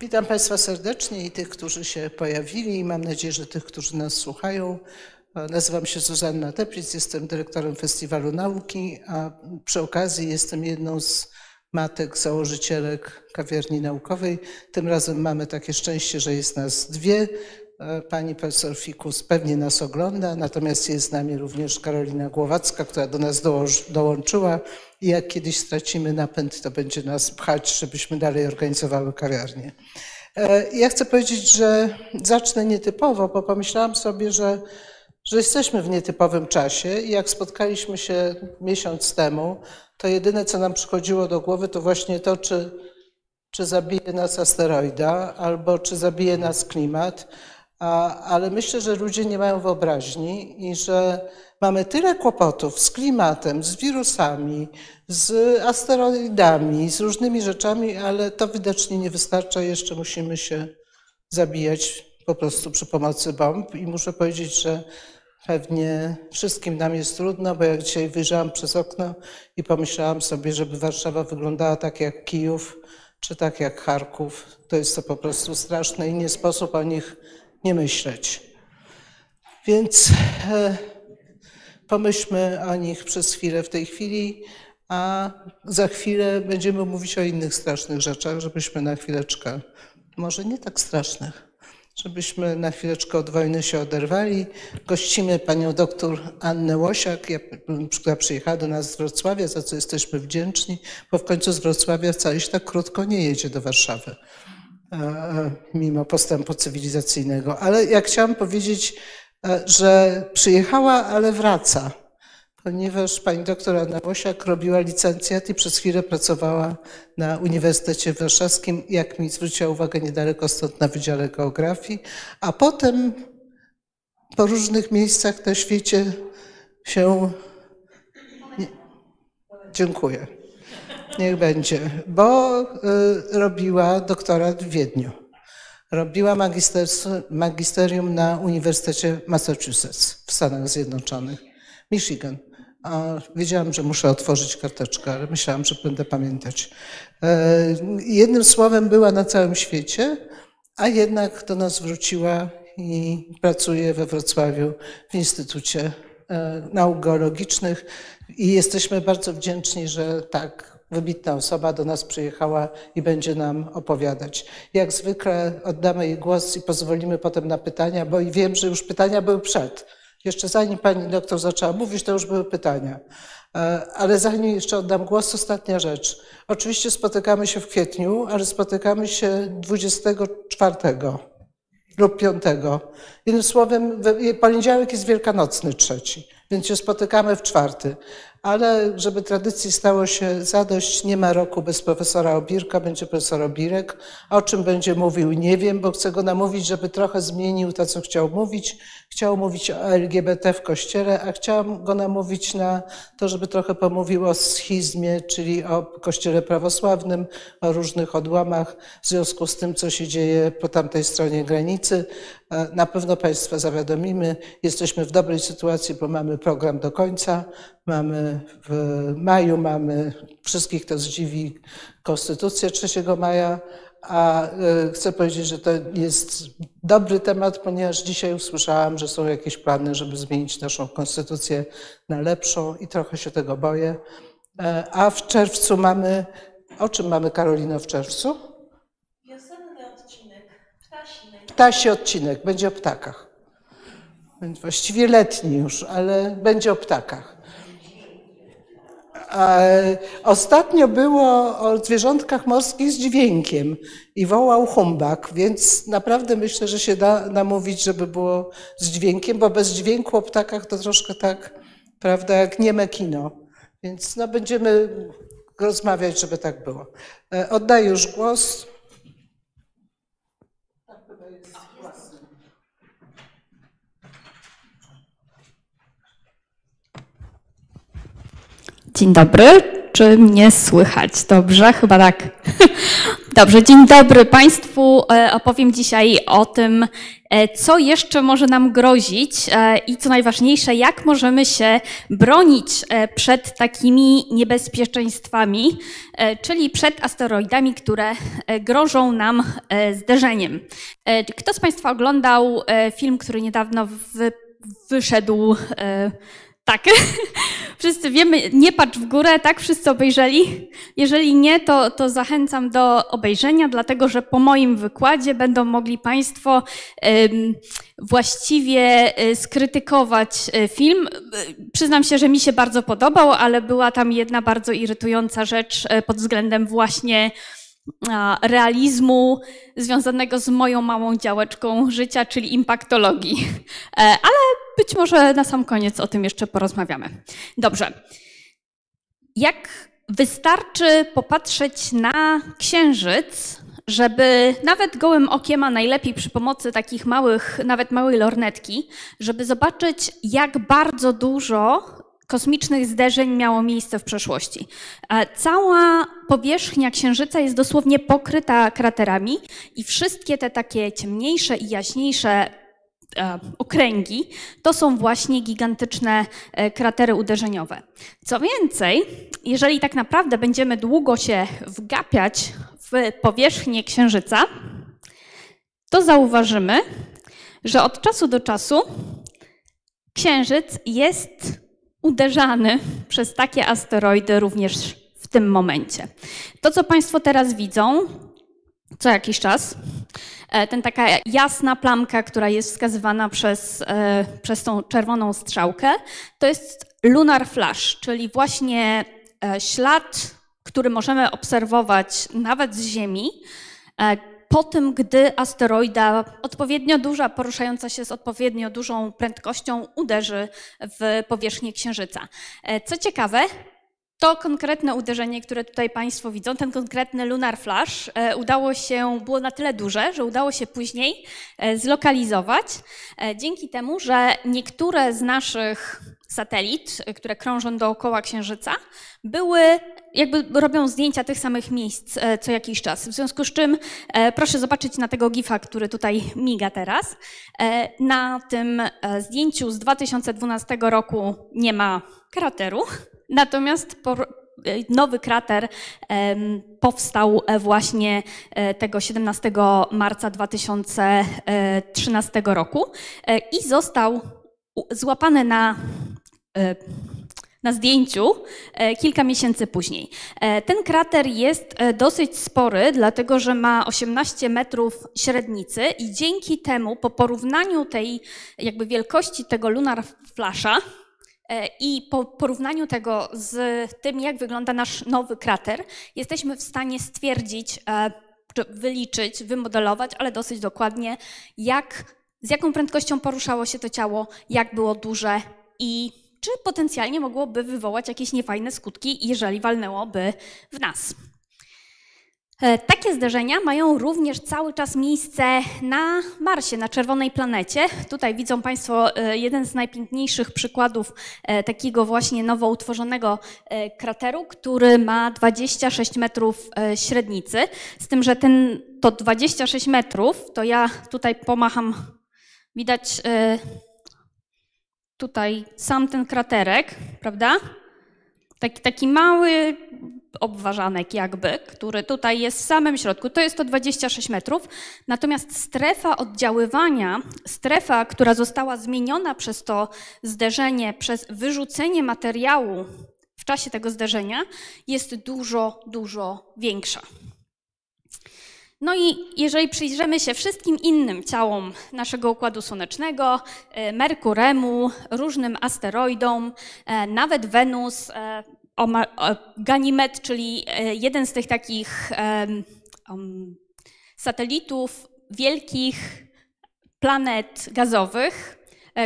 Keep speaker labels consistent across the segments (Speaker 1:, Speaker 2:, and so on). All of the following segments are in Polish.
Speaker 1: Witam Państwa serdecznie i tych, którzy się pojawili i mam nadzieję, że tych, którzy nas słuchają. Nazywam się Zuzanna Teplic, jestem dyrektorem Festiwalu Nauki, a przy okazji jestem jedną z matek założycielek kawiarni naukowej. Tym razem mamy takie szczęście, że jest nas dwie. Pani profesor Fikus pewnie nas ogląda, natomiast jest z nami również Karolina Głowacka, która do nas dołączyła i jak kiedyś stracimy napęd, to będzie nas pchać, żebyśmy dalej organizowały kawiarnię. Ja chcę powiedzieć, że zacznę nietypowo, bo pomyślałam sobie, że, że jesteśmy w nietypowym czasie i jak spotkaliśmy się miesiąc temu, to jedyne, co nam przychodziło do głowy, to właśnie to, czy, czy zabije nas asteroida albo czy zabije nas klimat. A, ale myślę, że ludzie nie mają wyobraźni i że mamy tyle kłopotów z klimatem, z wirusami, z asteroidami, z różnymi rzeczami, ale to widocznie nie wystarcza. Jeszcze musimy się zabijać po prostu przy pomocy bomb. I muszę powiedzieć, że pewnie wszystkim nam jest trudno, bo jak dzisiaj wyjrzałam przez okno i pomyślałam sobie, żeby Warszawa wyglądała tak jak Kijów, czy tak jak Charków, to jest to po prostu straszne i nie sposób o nich nie myśleć. Więc e, pomyślmy o nich przez chwilę w tej chwili, a za chwilę będziemy mówić o innych strasznych rzeczach, żebyśmy na chwileczkę, może nie tak strasznych, żebyśmy na chwileczkę od wojny się oderwali. Gościmy panią doktor Annę Łosiak, która przyjechała do nas z Wrocławia, za co jesteśmy wdzięczni, bo w końcu z Wrocławia wcale się tak krótko nie jedzie do Warszawy mimo postępu cywilizacyjnego. Ale ja chciałam powiedzieć, że przyjechała, ale wraca, ponieważ pani doktor Anna Łosiak robiła licencjat i przez chwilę pracowała na Uniwersytecie Warszawskim, jak mi zwróciła uwagę niedaleko stąd na Wydziale Geografii, a potem po różnych miejscach na świecie się... Nie... Dziękuję. Niech będzie, bo robiła doktorat w Wiedniu. Robiła magisterium na Uniwersytecie Massachusetts w Stanach Zjednoczonych, Michigan. Wiedziałam, że muszę otworzyć karteczkę, ale myślałam, że będę pamiętać. Jednym słowem była na całym świecie, a jednak do nas wróciła i pracuje we Wrocławiu w Instytucie Nauk Geologicznych i jesteśmy bardzo wdzięczni, że tak wybitna osoba do nas przyjechała i będzie nam opowiadać. Jak zwykle oddamy jej głos i pozwolimy potem na pytania, bo i wiem, że już pytania były przed. Jeszcze zanim pani doktor zaczęła mówić, to już były pytania. Ale zanim jeszcze oddam głos, ostatnia rzecz. Oczywiście spotykamy się w kwietniu, ale spotykamy się 24 lub 5. Jednym słowem, poniedziałek jest wielkanocny trzeci, więc się spotykamy w czwarty ale żeby tradycji stało się zadość, nie ma roku bez profesora Obirka, będzie profesor Obirek. O czym będzie mówił, nie wiem, bo chcę go namówić, żeby trochę zmienił to, co chciał mówić. Chciał mówić o LGBT w Kościele, a chciałam go namówić na to, żeby trochę pomówił o schizmie, czyli o Kościele prawosławnym, o różnych odłamach w związku z tym, co się dzieje po tamtej stronie granicy. Na pewno Państwa zawiadomimy. Jesteśmy w dobrej sytuacji, bo mamy program do końca. Mamy w maju, mamy wszystkich to zdziwi Konstytucję 3 maja, a chcę powiedzieć, że to jest dobry temat, ponieważ dzisiaj usłyszałam, że są jakieś plany, żeby zmienić naszą konstytucję na lepszą i trochę się tego boję. A w czerwcu mamy, o czym mamy Karolino w czerwcu?
Speaker 2: Wiosenny odcinek, ptasi.
Speaker 1: Ptasi odcinek, będzie o ptakach. Właściwie letni już, ale będzie o ptakach. Ostatnio było o zwierzątkach morskich z dźwiękiem i wołał humbak, więc naprawdę myślę, że się da namówić, żeby było z dźwiękiem, bo bez dźwięku o ptakach to troszkę tak, prawda, jak nieme kino. Więc no, będziemy rozmawiać, żeby tak było. Oddaję już głos.
Speaker 3: Dzień dobry. Czy mnie słychać? Dobrze, chyba tak. Dobrze, dzień dobry Państwu. Opowiem dzisiaj o tym, e, co jeszcze może nam grozić e, i co najważniejsze, jak możemy się bronić e, przed takimi niebezpieczeństwami, czyli przed asteroidami, które grożą nam zderzeniem. Kto z Państwa oglądał film, który niedawno wyszedł? Tak, wszyscy wiemy, nie patrz w górę, tak? Wszyscy obejrzeli? Jeżeli nie, to, to zachęcam do obejrzenia, dlatego że po moim wykładzie będą mogli Państwo właściwie e, skrytykować e, film. Przyznam się, że mi się bardzo podobał, ale była tam jedna bardzo irytująca rzecz e, pod względem właśnie realizmu związanego z moją małą działeczką życia, czyli impaktologii. Ale być może na sam koniec o tym jeszcze porozmawiamy. Dobrze. Jak wystarczy popatrzeć na księżyc, żeby nawet gołym okiem, a najlepiej przy pomocy takich małych, nawet małej lornetki, żeby zobaczyć, jak bardzo dużo kosmicznych zderzeń miało miejsce w przeszłości. Cała powierzchnia Księżyca jest dosłownie pokryta kraterami i wszystkie te takie ciemniejsze i jaśniejsze E, okręgi, to są właśnie gigantyczne e, kratery uderzeniowe. Co więcej, jeżeli tak naprawdę będziemy długo się wgapiać w powierzchnię Księżyca, to zauważymy, że od czasu do czasu Księżyc jest uderzany przez takie asteroidy również w tym momencie. To, co Państwo teraz widzą, co jakiś czas, E, ten taka jasna plamka, która jest wskazywana przez, e, przez tą czerwoną strzałkę, to jest lunar flash, czyli właśnie e, ślad, który możemy obserwować nawet z Ziemi, po tym, gdy asteroida odpowiednio duża, poruszająca się z odpowiednio dużą prędkością, uderzy w powierzchnię Księżyca. Co ciekawe, to konkretne uderzenie, które tutaj Państwo widzą, ten konkretny lunar flash, e, udało się, było na tyle duże, że udało się później e, zlokalizować, e, dzięki temu, że niektóre z naszych satelit, które krążą dookoła Księżyca, były, jakby robią zdjęcia tych samych miejsc co jakiś czas. W związku z czym proszę zobaczyć na tego gifa, który tutaj miga teraz. Na tym zdjęciu z 2012 roku nie ma krateru, Natomiast nowy krater powstał właśnie e, tego 17 marca 2013 roku e, i został złapany na e, na zdjęciu kilka miesięcy później. Ten krater jest dosyć spory, dlatego że ma 18 metrów średnicy i dzięki temu, po porównaniu tej jakby wielkości tego lunar flasha, E, I po porównaniu tego z tym, jak wygląda nasz nowy krater, jesteśmy w stanie stwierdzić, e, czy wyliczyć, wymodelować, ale dosyć dokładnie, jak, z jaką prędkością poruszało się to ciało, jak było duże i czy potencjalnie mogłoby wywołać jakieś niefajne skutki, jeżeli walnęłoby w nas. E, takie zdarzenia mają również cały czas miejsce na Marsie, na czerwonej planecie. Tutaj widzą Państwo e, jeden z najpiękniejszych przykładów e, takiego właśnie nowo utworzonego krateru, który ma 26 metrów średnicy. Z tym, że ten, to 26 metrów, to ja tutaj pomacham, widać tutaj sam ten kraterek, prawda? Taki, taki mały obważanek jakby, który tutaj jest w samym środku, to jest to 26 metrów. Natomiast strefa oddziaływania, strefa, która została zmieniona przez to zderzenie, przez wyrzucenie materiału w czasie tego zderzenia, jest dużo, dużo większa. No i jeżeli przyjrzymy się wszystkim innym ciałom naszego Układu Słonecznego, e, Merkuremu, różnym asteroidom, e, nawet Wenus, e, Ganimed, czyli jeden z tych takich um, satelitów wielkich planet gazowych,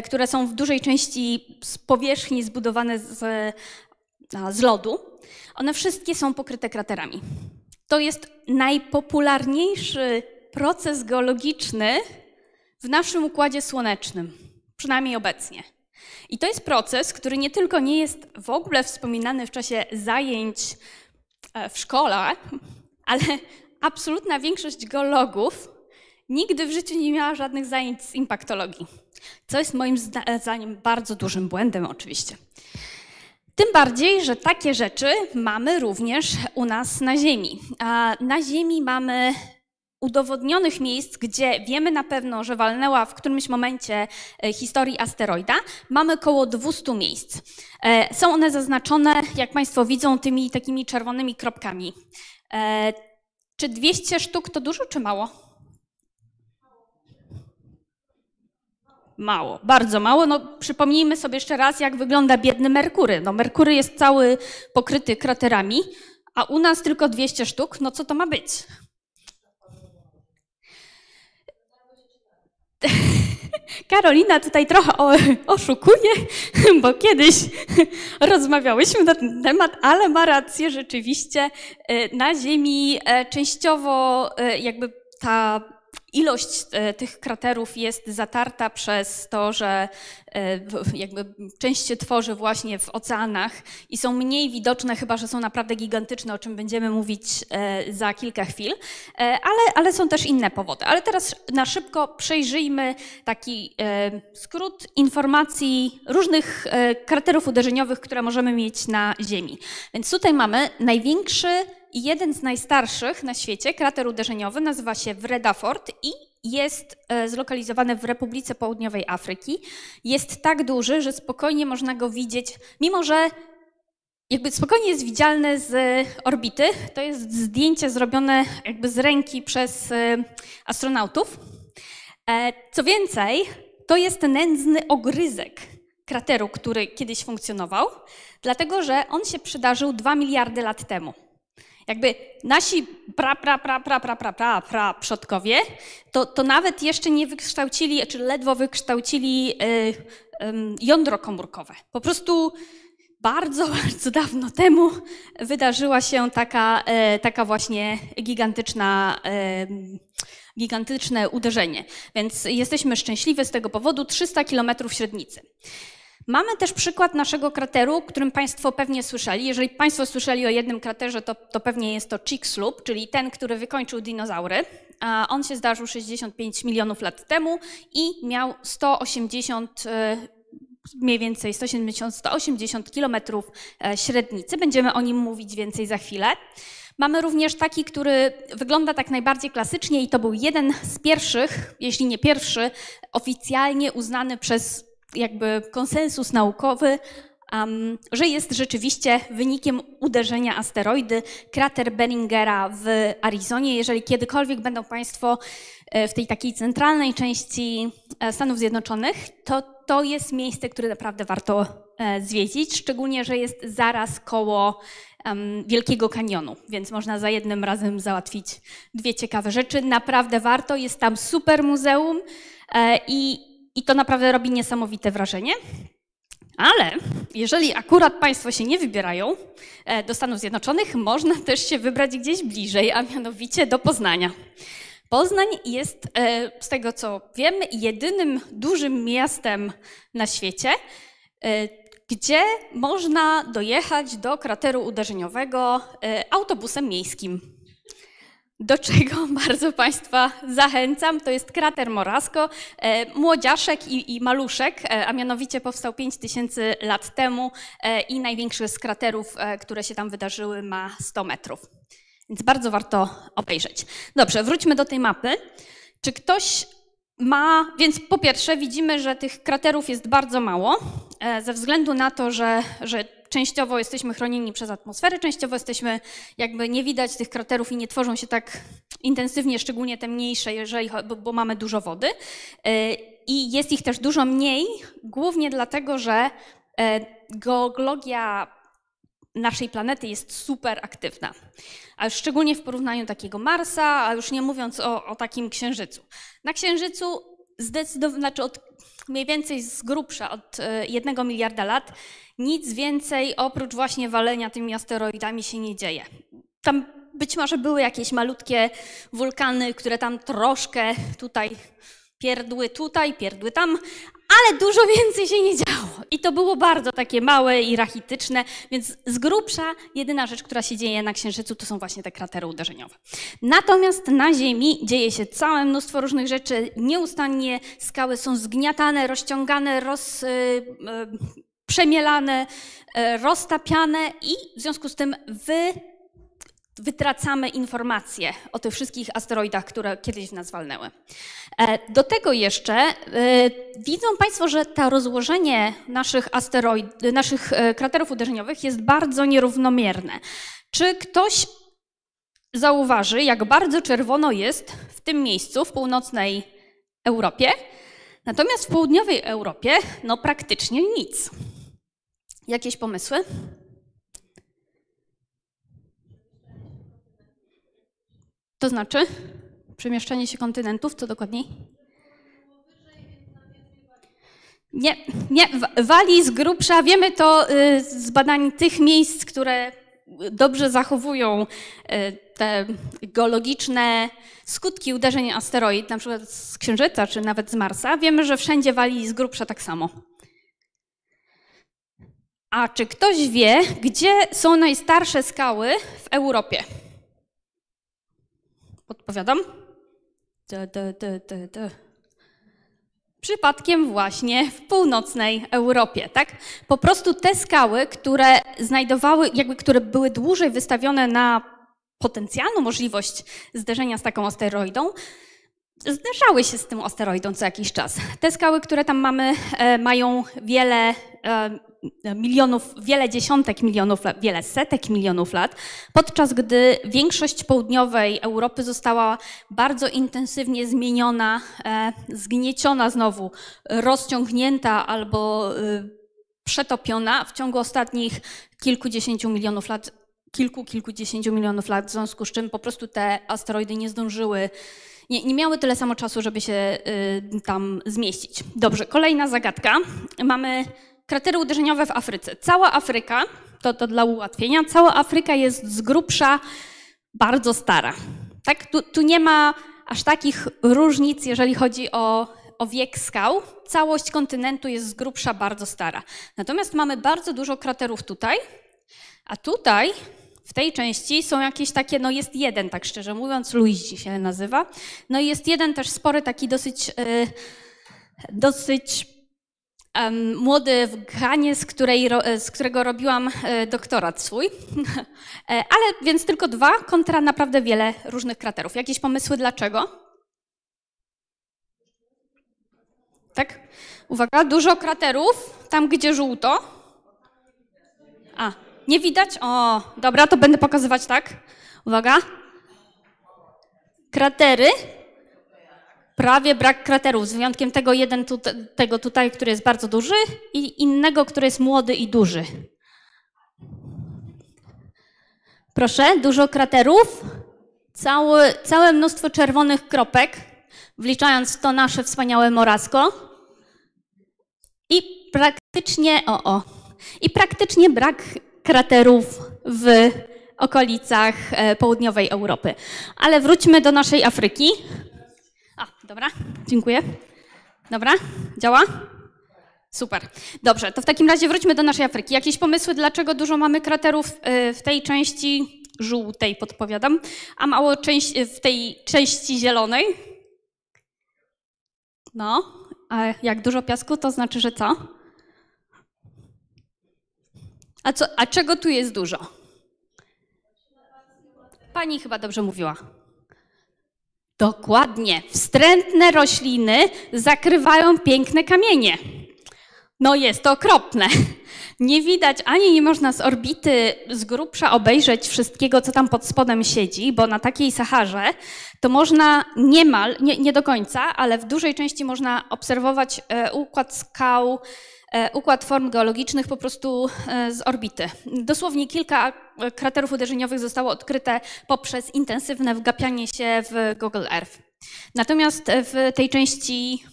Speaker 3: które są w dużej części z powierzchni zbudowane z, z lodu, one wszystkie są pokryte kraterami. To jest najpopularniejszy proces geologiczny w naszym układzie słonecznym, przynajmniej obecnie. I to jest proces, który nie tylko nie jest w ogóle wspominany w czasie zajęć e, w szkole, ale absolutna większość geologów nigdy w życiu nie miała żadnych zajęć z impaktologii, co jest moim zdaniem bardzo dużym błędem oczywiście. Tym bardziej, że takie rzeczy mamy również u nas na Ziemi. A na Ziemi mamy udowodnionych miejsc, gdzie wiemy na pewno, że walnęła w którymś momencie e, historii asteroida, mamy około 200 miejsc. E, są one zaznaczone, jak Państwo widzą, tymi takimi czerwonymi kropkami. E, czy 200 sztuk to dużo, czy mało? Mało, bardzo mało. No, przypomnijmy sobie jeszcze raz, jak wygląda biedny Merkury. No, Merkury jest cały pokryty kraterami, a u nas tylko 200 sztuk. No co to ma być? Karolina tutaj trochę oszukuje, bo kiedyś rozmawiałyśmy na ten temat, ale ma rację rzeczywiście. E, na Ziemi e, częściowo e, jakby ta ilość e, tych kraterów jest zatarta przez to, że e, jakby część się tworzy właśnie w oceanach i są mniej widoczne, chyba że są naprawdę gigantyczne, o czym będziemy mówić e, za kilka chwil, ale, ale są też inne powody. Ale teraz na szybko przejrzyjmy taki skrót informacji różnych kraterów uderzeniowych, które możemy mieć na Ziemi. Więc tutaj mamy największy i jeden z najstarszych na świecie, krater uderzeniowy, nazywa się Vredafort i jest e, zlokalizowany w Republice Południowej Afryki. Jest tak duży, że spokojnie można go widzieć, mimo że jakby spokojnie jest widzialny z orbity. To jest zdjęcie zrobione jakby z ręki przez e, astronautów. E, co więcej, to jest nędzny ogryzek krateru, który kiedyś funkcjonował, dlatego że on się przydarzył 2 miliardy lat temu. Jakby nasi pra, pra, pra, pra, pra, pra, pra, pra przodkowie, to, to nawet jeszcze nie wykształcili, czy ledwo wykształcili y, y, jądro komórkowe. Po prostu bardzo, bardzo dawno temu wydarzyła się taka, y, taka właśnie gigantyczna, gigantyczne uderzenie. Więc jesteśmy szczęśliwi z tego powodu. 300 kilometrów średnicy. Mamy też przykład naszego krateru, którym Państwo pewnie słyszeli. Jeżeli Państwo słyszeli o jednym kraterze, to, to pewnie jest to Chicxulub, czyli ten, który wykończył dinozaury. On się zdarzył 65 milionów lat temu i miał 180 e, mniej więcej 170-180 kilometrów e, średnicy. Będziemy o nim mówić więcej za chwilę. Mamy również taki, który wygląda tak najbardziej klasycznie i to był jeden z pierwszych, jeśli nie pierwszy, oficjalnie uznany przez jakby konsensus naukowy, um, że jest rzeczywiście wynikiem uderzenia asteroidy krater Benningera w Arizonie. Jeżeli kiedykolwiek będą Państwo e, w tej takiej centralnej części e, Stanów Zjednoczonych, to to jest miejsce, które naprawdę warto e, zwiedzić, szczególnie, że jest zaraz koło um, Wielkiego Kanionu, więc można za jednym razem załatwić dwie ciekawe rzeczy. Naprawdę warto, jest tam super muzeum i i to naprawdę robi niesamowite wrażenie. Ale jeżeli akurat Państwo się nie wybierają e, do Stanów Zjednoczonych, można też się wybrać gdzieś bliżej, a mianowicie do Poznania. Poznań jest, e, z tego co wiem, jedynym dużym miastem na świecie, e, gdzie można dojechać do krateru uderzeniowego autobusem miejskim do czego bardzo Państwa zachęcam. To jest krater Morasko, e, młodziaszek i, i maluszek, e, a mianowicie powstał 5000 lat temu e, i największy z kraterów, które się tam wydarzyły, ma 100 metrów. Więc bardzo warto obejrzeć. Dobrze, wróćmy do tej mapy. Czy ktoś ma, więc po pierwsze widzimy, że tych kraterów jest bardzo mało, ze względu na to, że, że częściowo jesteśmy chronieni przez atmosferę, częściowo jesteśmy, jakby nie widać tych kraterów i nie tworzą się tak intensywnie, szczególnie te mniejsze, jeżeli, bo, bo mamy dużo wody. E, I jest ich też dużo mniej, głównie dlatego, że e, geologia naszej planety jest super aktywna. A szczególnie w porównaniu takiego Marsa, a już nie mówiąc o, o takim Księżycu. Na Księżycu zdecydowanie, znaczy od mniej więcej z grubsza od e, jednego miliarda lat, nic więcej oprócz właśnie walenia tymi asteroidami się nie dzieje. Tam być może były jakieś malutkie wulkany, które tam troszkę tutaj pierdły tutaj, pierdły tam, ale dużo więcej się nie działo. I to było bardzo takie małe i rachityczne, więc z grubsza jedyna rzecz, która się dzieje na Księżycu, to są właśnie te kratery uderzeniowe. Natomiast na Ziemi dzieje się całe mnóstwo różnych rzeczy. Nieustannie skały są zgniatane, rozciągane, roz, y, y, przemielane, y, roztapiane i w związku z tym wy wytracamy informacje o tych wszystkich asteroidach, które kiedyś nas walnęły. E, do tego jeszcze e, widzą Państwo, że to rozłożenie naszych asteroid, naszych e, kraterów uderzeniowych jest bardzo nierównomierne. Czy ktoś zauważy, jak bardzo czerwono jest w tym miejscu, w północnej Europie, natomiast w południowej Europie, no praktycznie nic. Jakieś pomysły? To znaczy? Przemieszczanie się kontynentów, co dokładniej? Nie, nie, wali z grubsza. Wiemy to y, z badań tych miejsc, które dobrze zachowują y, te geologiczne skutki uderzeń asteroid, na przykład z Księżyca czy nawet z Marsa. Wiemy, że wszędzie wali z grubsza tak samo. A czy ktoś wie, gdzie są najstarsze skały w Europie? Da, da. Przypadkiem właśnie w północnej Europie, tak? Po prostu te skały, które znajdowały, jakby które były dłużej wystawione na potencjalną możliwość zderzenia z taką asteroidą, zderzały się z tym asteroidą co jakiś czas. Te skały, które tam mamy, e, mają wiele e, milionów, wiele dziesiątek milionów wiele setek milionów lat, podczas gdy większość południowej Europy została bardzo intensywnie zmieniona, e, zgnieciona znowu, rozciągnięta albo przetopiona w ciągu ostatnich kilkudziesięciu milionów lat, kilku, kilkudziesięciu milionów lat, w związku z czym po prostu te asteroidy nie zdążyły nie, nie miały tyle samo czasu, żeby się y, tam zmieścić. Dobrze, kolejna zagadka. Mamy kratery uderzeniowe w Afryce. Cała Afryka, to, to dla ułatwienia, cała Afryka jest z grubsza bardzo stara. Tak? Tu, tu nie ma aż takich różnic, jeżeli chodzi o, o wiek skał. Całość kontynentu jest z grubsza bardzo stara. Natomiast mamy bardzo dużo kraterów tutaj, a tutaj w tej części są jakieś takie, no jest jeden, tak szczerze mówiąc, Luigi się nazywa. No i jest jeden też spory, taki dosyć, yy, dosyć um, młody w Ghanie, z, której, z którego robiłam yy, doktorat swój. E, ale więc tylko dwa kontra naprawdę wiele różnych kraterów. Jakieś pomysły dlaczego? Tak? Uwaga, dużo kraterów, tam gdzie żółto. A, nie widać? O, dobra, to będę pokazywać tak. Uwaga. Kratery. Prawie brak kraterów, z wyjątkiem tego, jeden tu, tego tutaj, który jest bardzo duży i innego, który jest młody i duży. Proszę, dużo kraterów, całe, całe mnóstwo czerwonych kropek, wliczając to nasze wspaniałe morasko. I praktycznie, o, o, i praktycznie brak kraterów w okolicach e, południowej Europy. Ale wróćmy do naszej Afryki. A, dobra, dziękuję. Dobra, działa? Super. Dobrze, to w takim razie wróćmy do naszej Afryki. Jakieś pomysły, dlaczego dużo mamy kraterów e, w tej części żółtej, podpowiadam, a mało w tej części zielonej? No, a jak dużo piasku, to znaczy, że co? A, co, a czego tu jest dużo? Pani chyba dobrze mówiła. Dokładnie. Wstrętne rośliny zakrywają piękne kamienie. No jest to okropne. Nie widać ani nie można z orbity z grubsza obejrzeć wszystkiego, co tam pod spodem siedzi, bo na takiej Saharze to można niemal, nie, nie do końca, ale w dużej części można obserwować e, układ skał, układ form geologicznych po prostu e, z orbity. Dosłownie kilka kraterów uderzeniowych zostało odkryte poprzez intensywne wgapianie się w Google Earth. Natomiast w tej części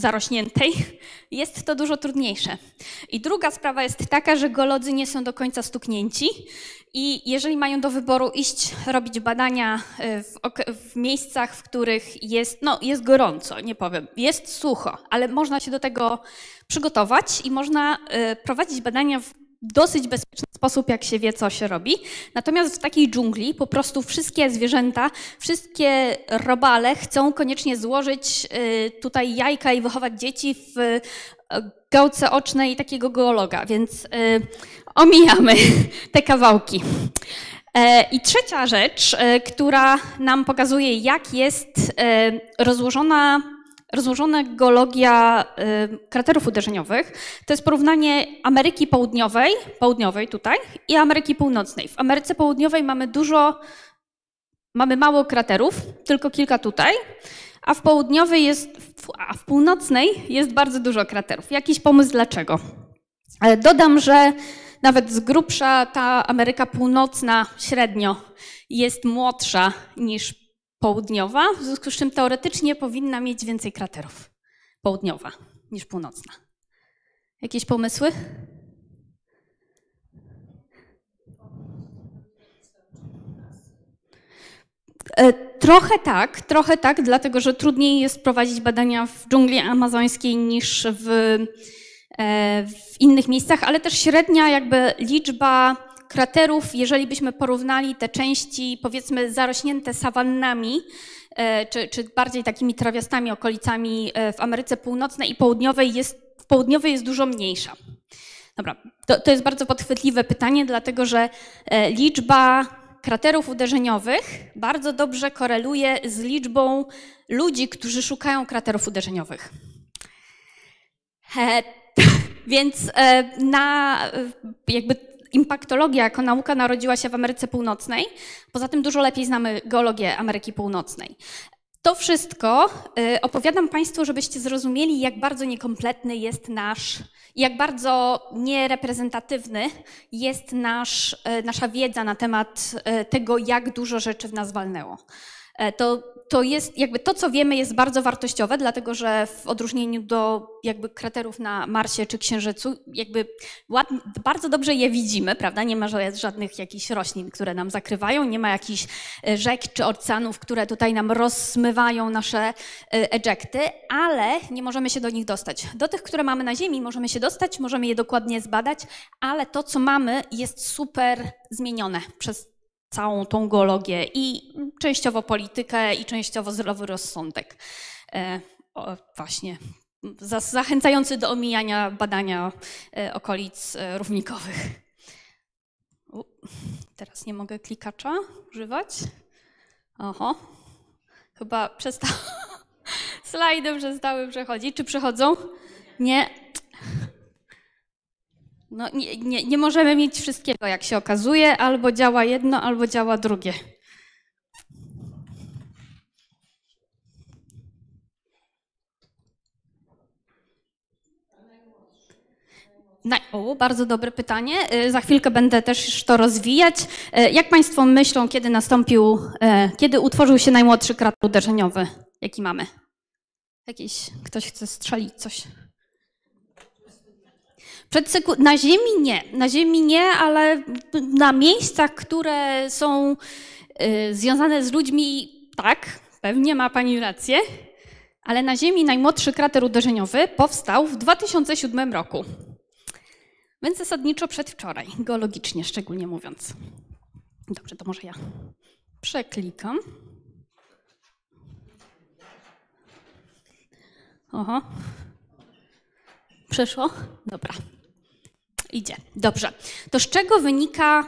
Speaker 3: zarośniętej, jest to dużo trudniejsze. I druga sprawa jest taka, że geolodzy nie są do końca stuknięci i jeżeli mają do wyboru iść robić badania e, w, w, miejscach, w których jest, no, jest gorąco, nie powiem, jest sucho, ale można się do tego przygotować i można y, prowadzić badania w dosyć bezpieczny sposób, jak się wie, co się robi. Natomiast w takiej dżungli po prostu wszystkie zwierzęta, wszystkie robale chcą koniecznie złożyć y, tutaj jajka i wychować dzieci w y, gałce ocznej takiego geologa, więc y, omijamy te kawałki. E, I trzecia rzecz, która nam pokazuje, jak jest rozłożona rozłożona geologia y, kraterów uderzeniowych to jest porównanie Ameryki Południowej, południowej tutaj, i Ameryki Północnej. W Ameryce Południowej mamy dużo, mamy mało kraterów, tylko kilka tutaj, a w południowej jest, a w północnej jest bardzo dużo kraterów. Jakiś pomysł dlaczego? Dodam, że nawet z grubsza ta Ameryka Północna średnio jest młodsza niż południowa, w związku z czym teoretycznie powinna mieć więcej kraterów południowa niż północna. Jakieś pomysły? E, trochę tak, trochę tak, dlatego że trudniej jest prowadzić badania w dżungli amazońskiej niż w, e, w innych miejscach, ale też średnia jakby liczba kraterów, jeżeli byśmy porównali te części, powiedzmy, zarośnięte sawannami, e, czy, czy bardziej takimi trawiastami okolicami e, w Ameryce Północnej i Południowej, jest, w Południowej jest dużo mniejsza. Dobra, to, to jest bardzo podchwytliwe pytanie, dlatego że e, liczba kraterów uderzeniowych bardzo dobrze koreluje z liczbą ludzi, którzy szukają kraterów uderzeniowych. Więc na jakby impaktologia jako nauka narodziła się w Ameryce Północnej. Poza tym dużo lepiej znamy geologię Ameryki Północnej. To wszystko y, opowiadam Państwu, żebyście zrozumieli, jak bardzo niekompletny jest nasz, jak bardzo niereprezentatywny jest nasz, y, nasza wiedza na temat y, tego, jak dużo rzeczy w nas walnęło. To, to jest jakby to, co wiemy, jest bardzo wartościowe, dlatego że w odróżnieniu do jakby kraterów na Marsie czy Księżycu, jakby bardzo dobrze je widzimy, prawda? Nie ma żadnych jakichś roślin, które nam zakrywają, nie ma jakichś e, rzek czy oceanów, które tutaj nam rozsmywają nasze e, ejekty, ale nie możemy się do nich dostać. Do tych, które mamy na Ziemi, możemy się dostać, możemy je dokładnie zbadać, ale to, co mamy, jest super zmienione przez całą tą geologię i częściowo politykę i częściowo zdrowy rozsądek. E, o, właśnie, za, zachęcający do omijania badania e, okolic e, równikowych. U, teraz nie mogę klikacza używać. Oho, chyba przestał. Slajdy przestały przechodzić. Czy przechodzą? Nie. No, nie, nie, nie możemy mieć wszystkiego, jak się okazuje. Albo działa jedno, albo działa drugie. O, bardzo dobre pytanie. Y, za chwilkę będę też to rozwijać. Y, jak Państwo myślą, kiedy nastąpił, y, kiedy utworzył się najmłodszy krater uderzeniowy, jaki mamy? Jakiś, ktoś chce strzelić coś? Przed seku- na Ziemi nie, na Ziemi nie, ale na miejscach, które są y, związane z ludźmi, tak, pewnie ma Pani rację, ale na Ziemi najmłodszy krater uderzeniowy powstał w 2007 roku. Więc zasadniczo przedwczoraj, geologicznie szczególnie mówiąc. Dobrze, to może ja przeklikam. Oho. Przeszło? Dobra. Idzie. Dobrze. To z czego wynika,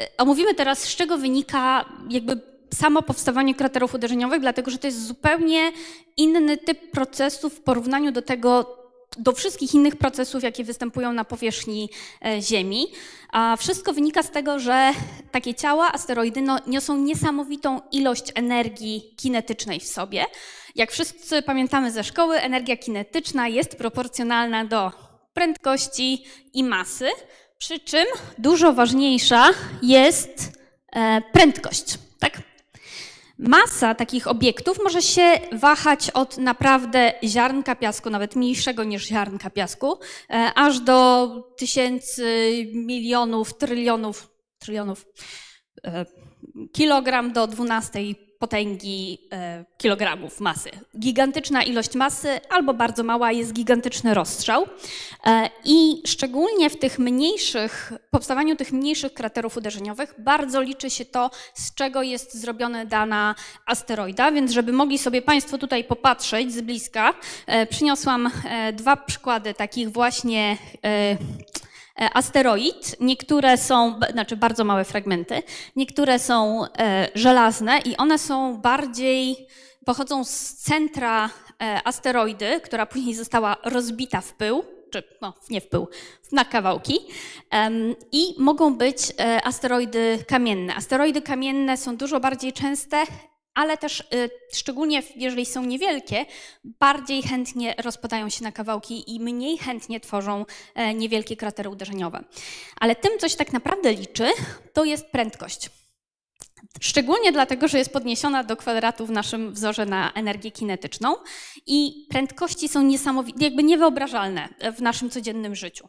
Speaker 3: e, omówimy teraz, z czego wynika jakby samo powstawanie kraterów uderzeniowych, dlatego że to jest zupełnie inny typ procesów w porównaniu do tego, do wszystkich innych procesów, jakie występują na powierzchni e, Ziemi. A wszystko wynika z tego, że takie ciała, asteroidy, no, niosą niesamowitą ilość energii kinetycznej w sobie. Jak wszyscy pamiętamy ze szkoły, energia kinetyczna jest proporcjonalna do prędkości i masy, przy czym dużo ważniejsza jest e, prędkość. Tak? Masa takich obiektów może się wahać od naprawdę ziarnka piasku, nawet mniejszego niż ziarnka piasku, e, aż do tysięcy, milionów, trylionów, trylionów, e, kilogram do dwunastej potęgi e, kilogramów masy. Gigantyczna ilość masy albo bardzo mała jest gigantyczny rozstrzał. E, I szczególnie w tych mniejszych, powstawaniu tych mniejszych kraterów uderzeniowych bardzo liczy się to, z czego jest zrobiona dana asteroida, więc żeby mogli sobie Państwo tutaj popatrzeć z bliska, e, przyniosłam dwa przykłady takich właśnie asteroid. Niektóre są, znaczy bardzo małe fragmenty, niektóre są e, żelazne i one są bardziej, pochodzą z centra e, asteroidy, która później została rozbita w pył, czy no, nie w pył, na kawałki. I mogą być asteroidy kamienne. Asteroidy kamienne są dużo bardziej częste ale też y, szczególnie jeżeli są niewielkie, bardziej chętnie rozpadają się na kawałki i mniej chętnie tworzą e, niewielkie kratery uderzeniowe. Ale tym, coś tak naprawdę liczy, to jest prędkość. Szczególnie dlatego, że jest podniesiona do kwadratu w naszym wzorze na energię kinetyczną i prędkości są niesamowite, jakby niewyobrażalne w naszym codziennym życiu.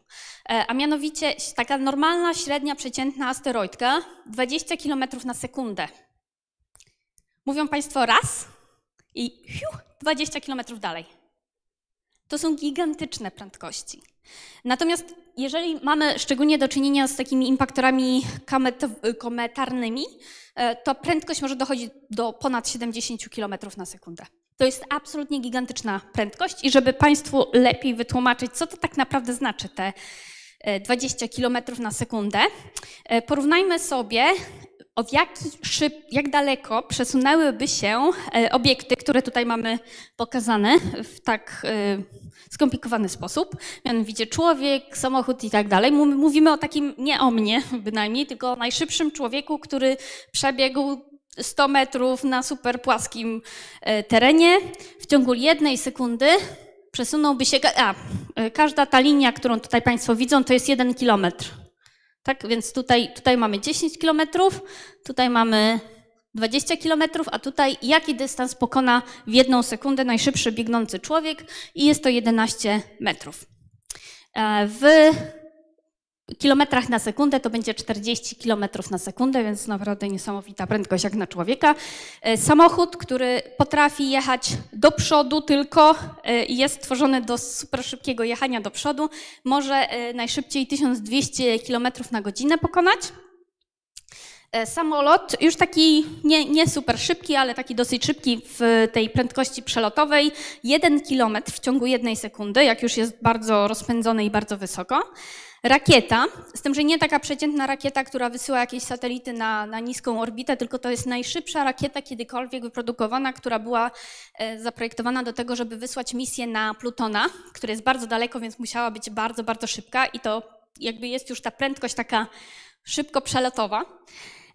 Speaker 3: E, a mianowicie taka normalna, średnia, przeciętna asteroidka 20 km na sekundę Mówią Państwo raz i hiu, 20 km dalej. To są gigantyczne prędkości. Natomiast jeżeli mamy szczególnie do czynienia z takimi impaktorami kometarnymi, e, to prędkość może dochodzić do ponad 70 km na sekundę. To jest absolutnie gigantyczna prędkość i żeby Państwu lepiej wytłumaczyć, co to tak naprawdę znaczy te 20 km na sekundę, e, porównajmy sobie od szyb, jak daleko przesunęłyby się e, obiekty, które tutaj mamy pokazane w tak e, skomplikowany sposób, mianowicie człowiek, samochód i tak dalej. Mówimy o takim, nie o mnie bynajmniej, tylko o najszybszym człowieku, który przebiegł 100 metrów na super płaskim e, terenie w ciągu jednej sekundy przesunąłby się, a każda ta linia, którą tutaj Państwo widzą, to jest jeden kilometr. Tak, więc tutaj, tutaj mamy 10 km, tutaj mamy 20 km, a tutaj jaki dystans pokona w jedną sekundę najszybszy biegnący człowiek i jest to 11 metrów. E, w kilometrach na sekundę to będzie 40 kilometrów na sekundę, więc naprawdę niesamowita prędkość jak na człowieka. E, samochód, który potrafi jechać do przodu tylko e, i jest stworzony do super szybkiego jechania do przodu, może e, najszybciej 1200 kilometrów na godzinę pokonać. Samolot, już taki nie, nie super szybki, ale taki dosyć szybki w tej prędkości przelotowej, jeden kilometr w ciągu jednej sekundy, jak już jest bardzo rozpędzony i bardzo wysoko. Rakieta, z tym, że nie taka przeciętna rakieta, która wysyła jakieś satelity na, na niską orbitę, tylko to jest najszybsza rakieta kiedykolwiek wyprodukowana, która była e, zaprojektowana do tego, żeby wysłać misję na Plutona, który jest bardzo daleko, więc musiała być bardzo, bardzo szybka i to jakby jest już ta prędkość taka szybko przelotowa.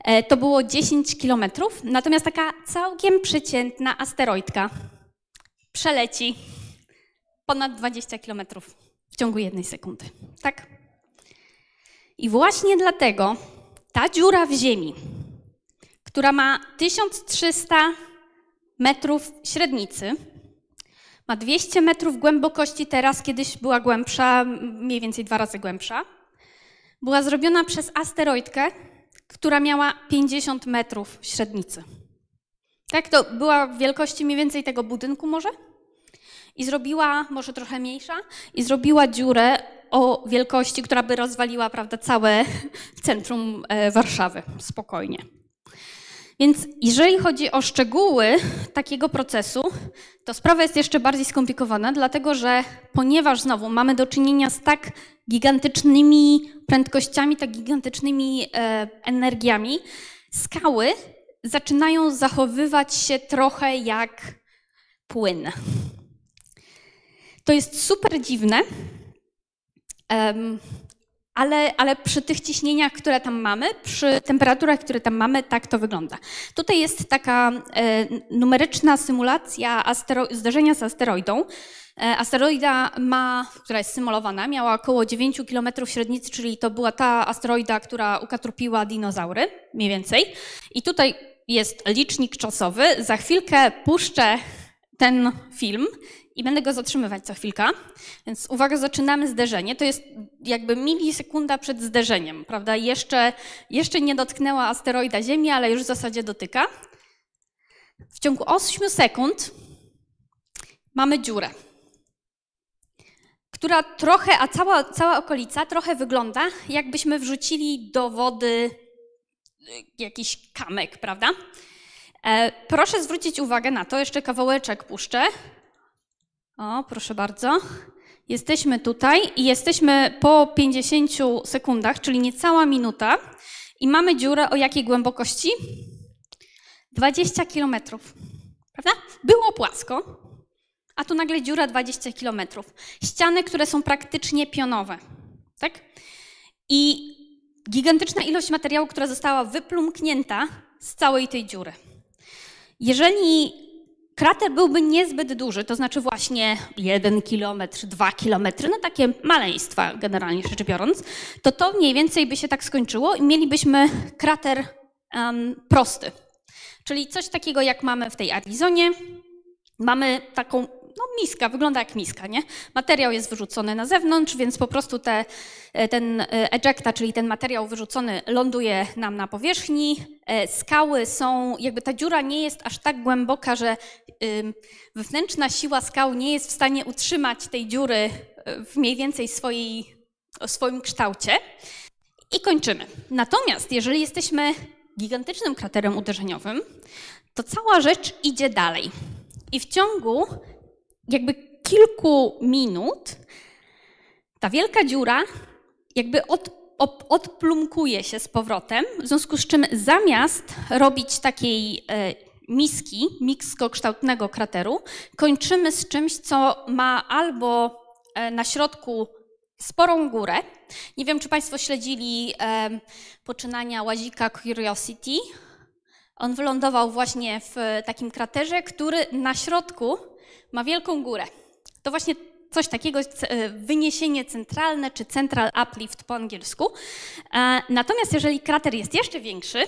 Speaker 3: E, to było 10 kilometrów, natomiast taka całkiem przeciętna asteroidka przeleci ponad 20 kilometrów w ciągu jednej sekundy. Tak? I właśnie dlatego ta dziura w ziemi, która ma 1300 metrów średnicy, ma 200 metrów głębokości teraz, kiedyś była głębsza, mniej więcej dwa razy głębsza, była zrobiona przez asteroidkę, która miała 50 metrów średnicy. Tak, to była wielkości mniej więcej tego budynku może? I zrobiła, może trochę mniejsza, i zrobiła dziurę o wielkości, która by rozwaliła prawda, całe centrum e, Warszawy spokojnie. Więc jeżeli chodzi o szczegóły takiego procesu, to sprawa jest jeszcze bardziej skomplikowana, dlatego że ponieważ znowu mamy do czynienia z tak gigantycznymi prędkościami, tak gigantycznymi e, energiami, skały zaczynają zachowywać się trochę jak płyn. To jest super dziwne, ale, ale przy tych ciśnieniach, które tam mamy, przy temperaturach, które tam mamy, tak to wygląda. Tutaj jest taka e, numeryczna symulacja zdarzenia z asteroidą. E, asteroida ma, która jest symulowana, miała około 9 km średnicy, czyli to była ta asteroida, która ukatrupiła dinozaury, mniej więcej. I tutaj jest licznik czasowy. Za chwilkę puszczę ten film i będę go zatrzymywać co chwilkę. Więc uwaga, zaczynamy zderzenie. To jest jakby milisekunda przed zderzeniem, prawda? Jeszcze, jeszcze nie dotknęła asteroida Ziemi, ale już w zasadzie dotyka. W ciągu 8 sekund mamy dziurę, która trochę, a cała, cała okolica trochę wygląda, jakbyśmy wrzucili do wody y, jakiś kamek, prawda? E, proszę zwrócić uwagę na to, jeszcze kawałeczek puszczę. O, proszę bardzo. Jesteśmy tutaj i jesteśmy po 50 sekundach, czyli niecała minuta, i mamy dziurę o jakiej głębokości? 20 kilometrów. Prawda? Było płasko, a tu nagle dziura 20 kilometrów. Ściany, które są praktycznie pionowe. Tak? I gigantyczna ilość materiału, która została wyplumknięta z całej tej dziury. Jeżeli krater byłby niezbyt duży, to znaczy właśnie 1 kilometr, 2 kilometry, no takie maleństwa generalnie rzecz biorąc, to to mniej więcej by się tak skończyło i mielibyśmy krater um, prosty. Czyli coś takiego jak mamy w tej Arizonie. Mamy taką no, miska, wygląda jak miska, nie? Materiał jest wyrzucony na zewnątrz, więc po prostu te, ten ejecta, czyli ten materiał wyrzucony ląduje nam na powierzchni. Skały są, jakby ta dziura nie jest aż tak głęboka, że wewnętrzna siła skał nie jest w stanie utrzymać tej dziury w mniej więcej swojej, swoim kształcie. I kończymy. Natomiast jeżeli jesteśmy gigantycznym kraterem uderzeniowym, to cała rzecz idzie dalej. I w ciągu jakby kilku minut ta wielka dziura jakby od, od, odplumkuje się z powrotem, w związku z czym zamiast robić takiej e, miski, miskokształtnego krateru, kończymy z czymś, co ma albo e, na środku sporą górę. Nie wiem, czy Państwo śledzili e, poczynania łazika Curiosity. On wylądował właśnie w takim kraterze, który na środku ma wielką górę. To właśnie coś takiego, wyniesienie centralne, czy central uplift po angielsku. E, natomiast jeżeli krater jest jeszcze większy,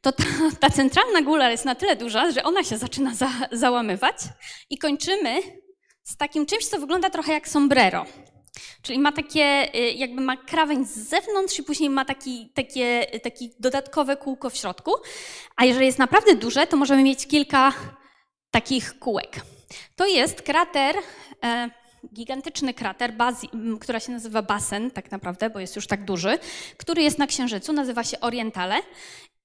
Speaker 3: to ta, ta centralna góra jest na tyle duża, że ona się zaczyna za, załamywać i kończymy z takim czymś, co wygląda trochę jak sombrero. Czyli ma takie, y, jakby ma krawędź z zewnątrz i później ma taki, takie, takie dodatkowe kółko w środku. A jeżeli jest naprawdę duże, to możemy mieć kilka takich kółek. To jest krater, e, gigantyczny krater, bazi, która się nazywa Basen, tak naprawdę, bo jest już tak duży, który jest na Księżycu, nazywa się Orientale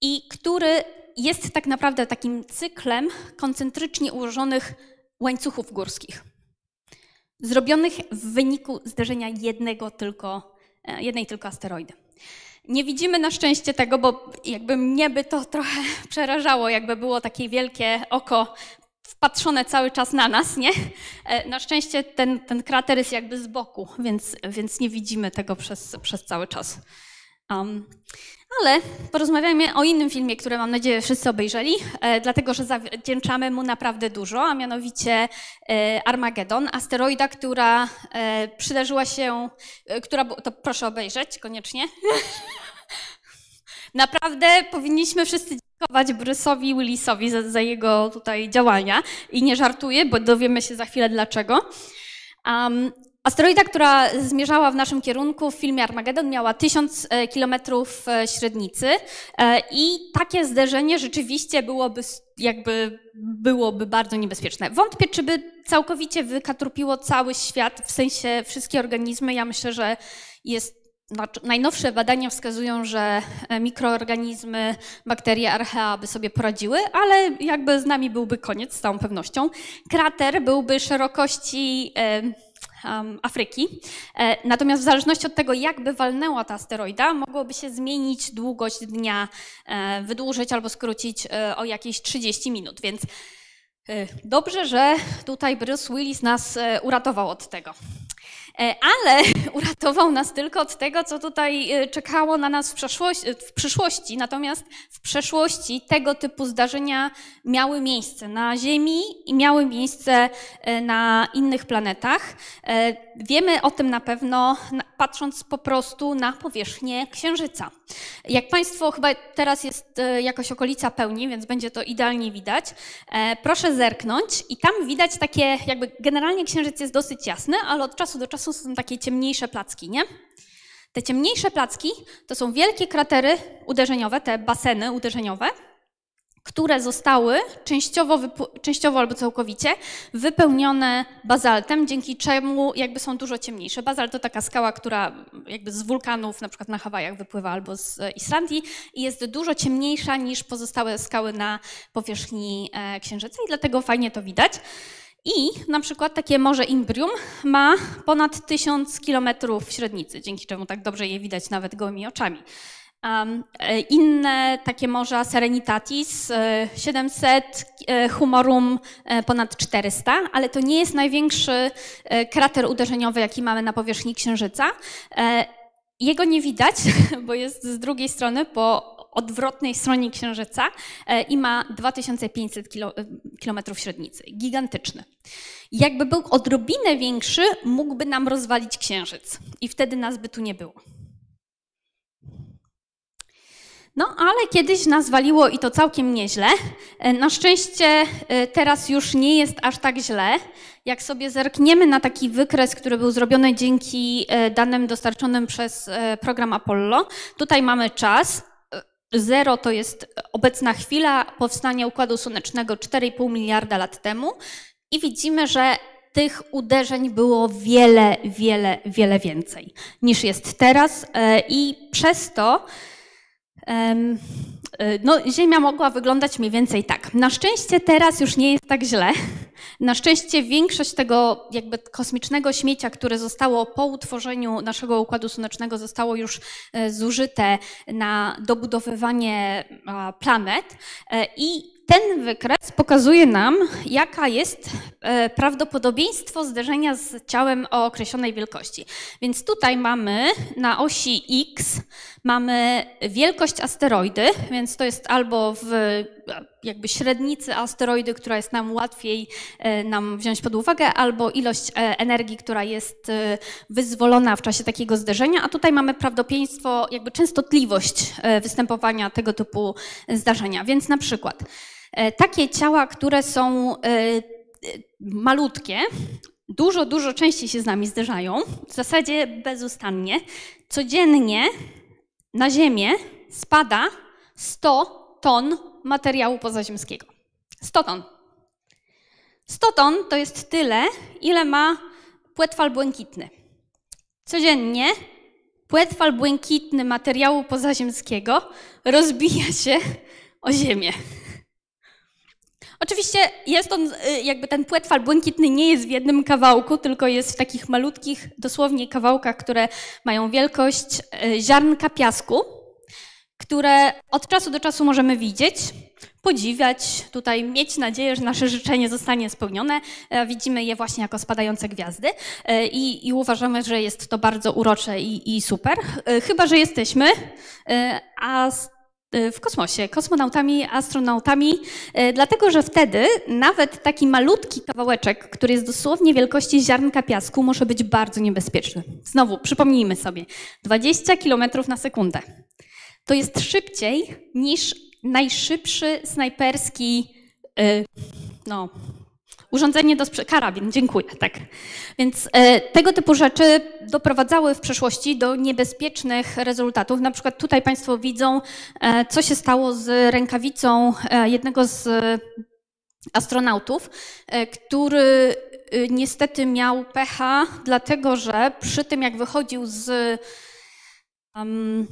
Speaker 3: i który jest tak naprawdę takim cyklem koncentrycznie ułożonych łańcuchów górskich zrobionych w wyniku zderzenia jednego tylko, e, jednej tylko asteroidy. Nie widzimy na szczęście tego, bo jakby mnie by to trochę przerażało, jakby było takie wielkie oko wpatrzone cały czas na nas, nie? E, na szczęście ten, ten krater jest jakby z boku, więc, więc nie widzimy tego przez, przez cały czas. Um, ale porozmawiajmy o innym filmie, który mam nadzieję wszyscy obejrzeli, e, dlatego że zawdzięczamy mu naprawdę dużo, a mianowicie e, Armageddon, asteroida, która e, przydarzyła się, e, która, to proszę obejrzeć koniecznie. Naprawdę powinniśmy wszyscy dziękować Bruce'owi Willisowi za, za, jego tutaj działania i nie żartuję, bo dowiemy się za chwilę dlaczego. Um, Asteroida, która zmierzała w naszym kierunku w filmie Armageddon, miała 1000 e, kilometrów e, średnicy e, i takie zderzenie rzeczywiście byłoby jakby byłoby bardzo niebezpieczne. Wątpię, czy by całkowicie wykatrupiło cały świat, w sensie wszystkie organizmy. Ja myślę, że jest Najnowsze badania wskazują, że mikroorganizmy, bakterie archea by sobie poradziły, ale jakby z nami byłby koniec z całą pewnością. Krater byłby szerokości um, Afryki. E, natomiast w zależności od tego, jak by walnęła ta asteroida, mogłoby się zmienić długość dnia, e, wydłużyć albo skrócić e, o jakieś 30 minut. Więc dobrze, że tutaj Bruce Willis nas uratował od tego. E, ale uratował nas tylko od tego, co tutaj e, czekało na nas w, w przyszłości. Natomiast w przeszłości tego typu zdarzenia miały miejsce na Ziemi i miały miejsce e, na innych planetach. Wiemy o tym na pewno, patrząc po prostu na powierzchnię Księżyca. Jak Państwo, chyba teraz jest jakoś okolica pełni, więc będzie to idealnie widać. Proszę zerknąć i tam widać takie, jakby generalnie Księżyc jest dosyć jasny, ale od czasu do czasu są takie ciemniejsze placki, nie? Te ciemniejsze placki to są wielkie kratery uderzeniowe, te baseny uderzeniowe, które zostały częściowo, częściowo albo całkowicie wypełnione bazaltem, dzięki czemu jakby są dużo ciemniejsze. Bazalt to taka skała, która jakby z wulkanów na przykład na Hawajach wypływa albo z Islandii i jest dużo ciemniejsza niż pozostałe skały na powierzchni e, Księżyca i dlatego fajnie to widać. I na przykład takie Morze Imbrium ma ponad 1000 kilometrów średnicy, dzięki czemu tak dobrze je widać nawet gołymi oczami. Um, inne takie morza Serenitatis 700, e, e, Humorum ponad 400, ale to nie jest największy krater uderzeniowy, jaki mamy na powierzchni Księżyca. Jego nie widać, bo jest z drugiej strony po odwrotnej stronie Księżyca e, i ma 2500 km średnicy. Gigantyczny. Jakby był odrobinę większy, mógłby nam rozwalić Księżyc i wtedy nas by tu nie było. No, ale kiedyś nas waliło i to całkiem nieźle. E, na szczęście e, teraz już nie jest aż tak źle. Jak sobie zerkniemy na taki wykres, który był zrobiony dzięki danym dostarczonym przez program Apollo, tutaj mamy czas. Zero to jest obecna chwila powstania Układu Słonecznego 4,5 miliarda lat temu i widzimy, że tych uderzeń było wiele, wiele, wiele więcej niż jest teraz e, i przez to e, no, Ziemia mogła wyglądać mniej więcej tak. Na szczęście teraz już nie jest tak źle. Na szczęście większość tego jakby kosmicznego śmiecia, które zostało po utworzeniu naszego Układu Słonecznego, zostało już e, zużyte na dobudowywanie planet i ten wykres pokazuje nam, jaka jest e, prawdopodobieństwo zderzenia z ciałem o określonej wielkości. Więc tutaj mamy na osi X mamy wielkość asteroidy, więc to jest albo w jakby średnicy asteroidy, która jest nam łatwiej e, nam wziąć pod uwagę, albo ilość e, energii, która jest wyzwolona w czasie takiego zderzenia, a tutaj mamy prawdopodobieństwo, jakby częstotliwość występowania tego typu zdarzenia. Więc na przykład E, takie ciała, które są e, e, malutkie, dużo, dużo częściej się z nami zderzają, w zasadzie bezustannie. Codziennie na Ziemię spada 100 ton materiału pozaziemskiego. 100 ton. 100 ton to jest tyle, ile ma płetwal błękitny. Codziennie płetwal błękitny materiału pozaziemskiego rozbija się o Ziemię. Oczywiście jest on, y, jakby ten płetwal błękitny nie jest w jednym kawałku, tylko jest w takich malutkich, dosłownie kawałkach, które mają wielkość y, ziarnka piasku, które od czasu do czasu możemy widzieć, podziwiać, tutaj mieć nadzieję, że nasze życzenie zostanie spełnione. Widzimy je właśnie jako spadające gwiazdy e, i, i uważamy, że jest to bardzo urocze i, i super. Chyba, że jesteśmy, a Y, w kosmosie, kosmonautami, astronautami, y, dlatego że wtedy nawet taki malutki kawałeczek, który jest dosłownie wielkości ziarnka piasku, może być bardzo niebezpieczny. Znowu, przypomnijmy sobie, 20 km na sekundę. To jest szybciej niż najszybszy snajperski, y, no, Urządzenie do karabin, dziękuję, tak. Więc e, tego typu rzeczy doprowadzały w przeszłości do niebezpiecznych rezultatów. Na przykład tutaj Państwo widzą, e, co się stało z rękawicą e, jednego z astronautów, e, który e, niestety miał pecha, dlatego że przy tym, jak wychodził z um,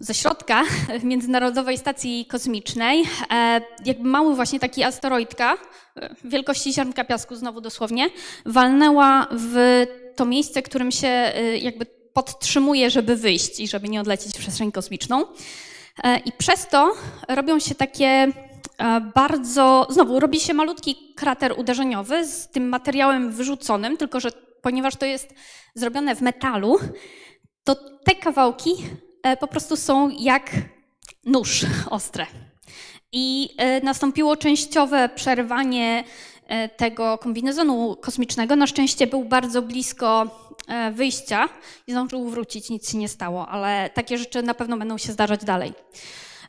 Speaker 3: ze środka Międzynarodowej Stacji Kosmicznej, e, jakby mały właśnie taki asteroidka e, wielkości ziarnka piasku, znowu dosłownie, walnęła w to miejsce, którym się e, jakby podtrzymuje, żeby wyjść i żeby nie odlecieć w przestrzeń kosmiczną. I przez to robią się takie bardzo, znowu robi się malutki krater uderzeniowy z tym materiałem wyrzuconym, tylko że ponieważ to jest zrobione w metalu, to te kawałki po prostu są jak nóż ostre. I e, nastąpiło częściowe przerwanie e, tego kombinezonu kosmicznego. Na szczęście był bardzo blisko e, wyjścia i zdążył wrócić, nic się nie stało, ale takie rzeczy na pewno będą się zdarzać dalej.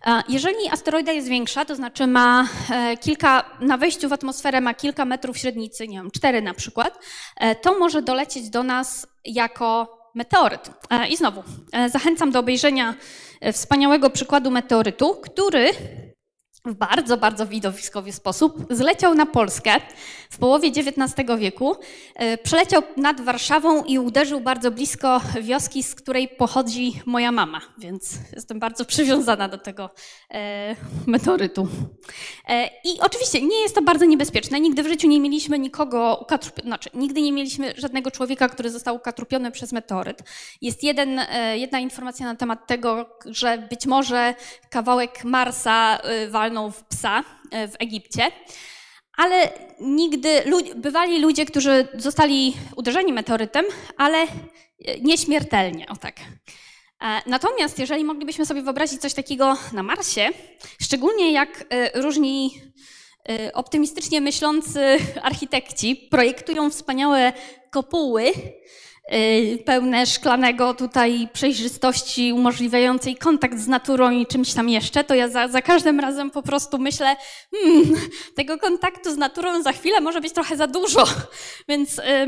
Speaker 3: E, Jeżeli asteroida jest większa, to znaczy ma e, kilka, na wejściu w atmosferę ma kilka metrów średnicy, nie wiem, cztery na przykład, e, to może dolecieć do nas jako meteoryt. E, I znowu, e, zachęcam do obejrzenia e, wspaniałego przykładu meteorytu, który w bardzo, bardzo widowiskowy sposób zleciał na Polskę w połowie XIX wieku. E, Przeleciał nad Warszawą i uderzył bardzo blisko wioski, z której pochodzi moja mama, więc jestem bardzo przywiązana do tego e, meteorytu. E, I oczywiście nie jest to bardzo niebezpieczne. Nigdy w życiu nie mieliśmy nikogo ukatrupione, znaczy nigdy nie mieliśmy żadnego człowieka, który został ukatrupiony przez meteoryt. Jest jeden, jedna informacja na temat tego, że być może kawałek Marsa e, w psa e, w Egipcie. Ale nigdy, bywali ludzie, którzy zostali uderzeni meteorytem, ale e, nieśmiertelnie, o tak. E, Natomiast jeżeli moglibyśmy sobie wyobrazić coś takiego na Marsie, szczególnie jak różni optymistycznie myślący architekci projektują wspaniałe kopuły pełne szklanego tutaj przejrzystości umożliwiającej kontakt z naturą i czymś tam jeszcze, to ja za, za każdym razem po prostu myślę, hmm, tego kontaktu z naturą za chwilę może być trochę za dużo. Więc e,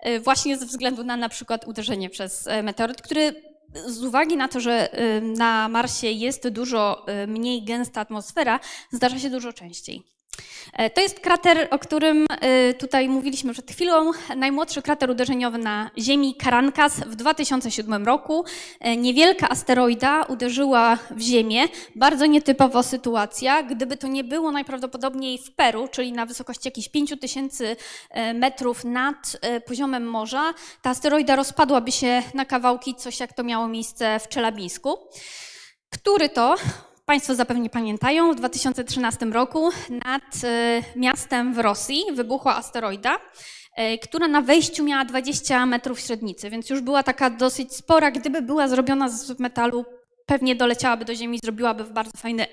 Speaker 3: e, właśnie ze względu na na przykład uderzenie przez meteoryt, który z uwagi na to, że y, na Marsie jest dużo y, mniej gęsta atmosfera, zdarza się dużo częściej. E, To jest krater, o którym y, tutaj mówiliśmy przed chwilą. Najmłodszy krater uderzeniowy na Ziemi, Karankas, w 2007 roku. E, Niewielka asteroida uderzyła w Ziemię. Bardzo nietypowa sytuacja. Gdyby to nie było najprawdopodobniej w Peru, czyli na wysokości jakichś 5000 e, metrów nad e, poziomem morza, ta asteroida rozpadłaby się na kawałki, coś jak to miało miejsce w Czelabińsku. Który to Państwo zapewne pamiętają, w 2013 roku nad e, miastem w Rosji wybuchła asteroida, e, która na wejściu miała 20 metrów średnicy, więc już była taka dosyć spora. Gdyby była zrobiona z metalu, pewnie doleciałaby do Ziemi, zrobiłaby bardzo fajny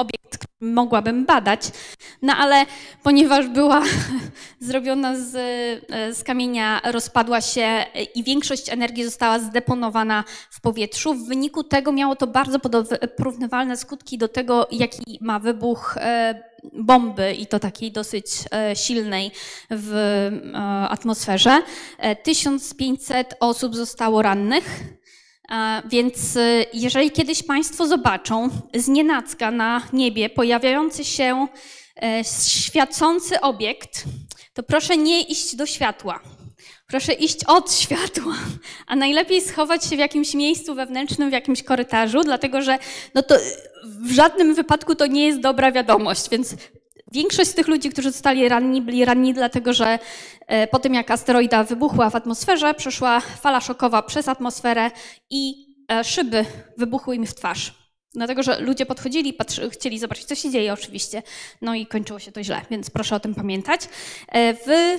Speaker 3: obiekt, który mogłabym badać. No ale ponieważ była zrobiona z, e, z kamienia, rozpadła się i większość energii została zdeponowana w powietrzu. W wyniku tego miało to bardzo porównywalne skutki do tego, jaki ma wybuch e, bomby i to takiej dosyć e, silnej w atmosferze. E, 1500 osób zostało rannych. Więc y, jeżeli kiedyś Państwo zobaczą z na niebie pojawiający się e, świecący obiekt, to proszę nie iść do światła. Proszę iść od światła, a najlepiej schować się w jakimś miejscu wewnętrznym, w jakimś korytarzu, dlatego że no to w żadnym wypadku to nie jest dobra wiadomość, więc Większość z tych ludzi, którzy zostali ranni, byli ranni dlatego, że po tym jak asteroida wybuchła w atmosferze, przeszła fala szokowa przez atmosferę i e, szyby wybuchły im w twarz. Dlatego, że ludzie podchodzili, patrzy, chcieli zobaczyć, co się dzieje oczywiście. No i kończyło się to źle, więc proszę o tym pamiętać. E, W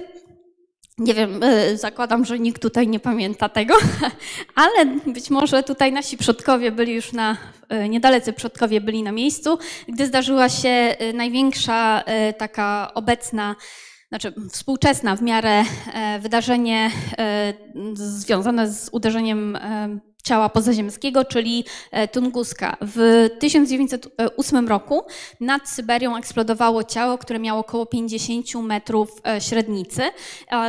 Speaker 3: nie wiem, e, zakładam, że nikt tutaj nie pamięta tego, ale być może tutaj nasi przodkowie byli już na, e, niedalecy przodkowie byli na miejscu, gdy zdarzyła się e, największa e, taka obecna, znaczy współczesna w miarę e, wydarzenie e, związane z uderzeniem e, ciała pozaziemskiego, czyli Tunguska. W 1908 roku nad Syberią eksplodowało ciało, które miało około 50 metrów średnicy,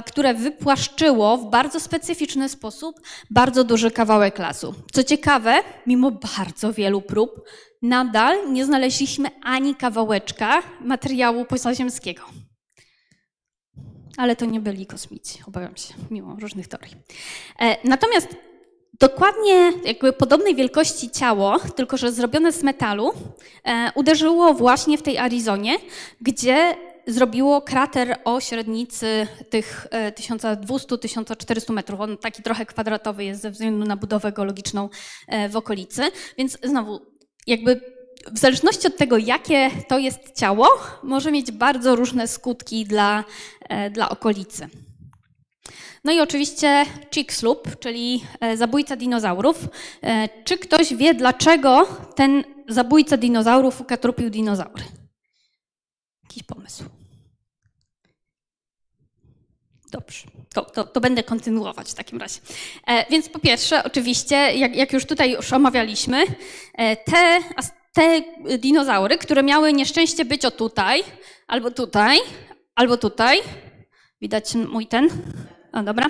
Speaker 3: które wypłaszczyło w bardzo specyficzny sposób bardzo duży kawałek lasu. Co ciekawe, mimo bardzo wielu prób, nadal nie znaleźliśmy ani kawałeczka materiału pozaziemskiego. Ale to nie byli kosmici, obawiam się, mimo różnych teorii. E, Natomiast dokładnie jakby podobnej wielkości ciało, tylko że zrobione z metalu, e, uderzyło właśnie w tej Arizonie, gdzie zrobiło krater o średnicy tych e, 1200-1400 metrów. On taki trochę kwadratowy jest ze względu na budowę geologiczną e, w okolicy. Więc znowu, jakby w zależności od tego, jakie to jest ciało, może mieć bardzo różne skutki dla, e, dla okolicy. No i oczywiście Chicxulub, czyli e, zabójca dinozaurów. E, Czy ktoś wie, dlaczego ten zabójca dinozaurów ukatrupił dinozaury? Jakiś pomysł? Dobrze, to, to, to będę kontynuować w takim razie. Więc po pierwsze, oczywiście, jak, jak już tutaj już omawialiśmy, te, te dinozaury, które miały nieszczęście być o tutaj, albo tutaj, albo tutaj, widać mój ten, o, dobra.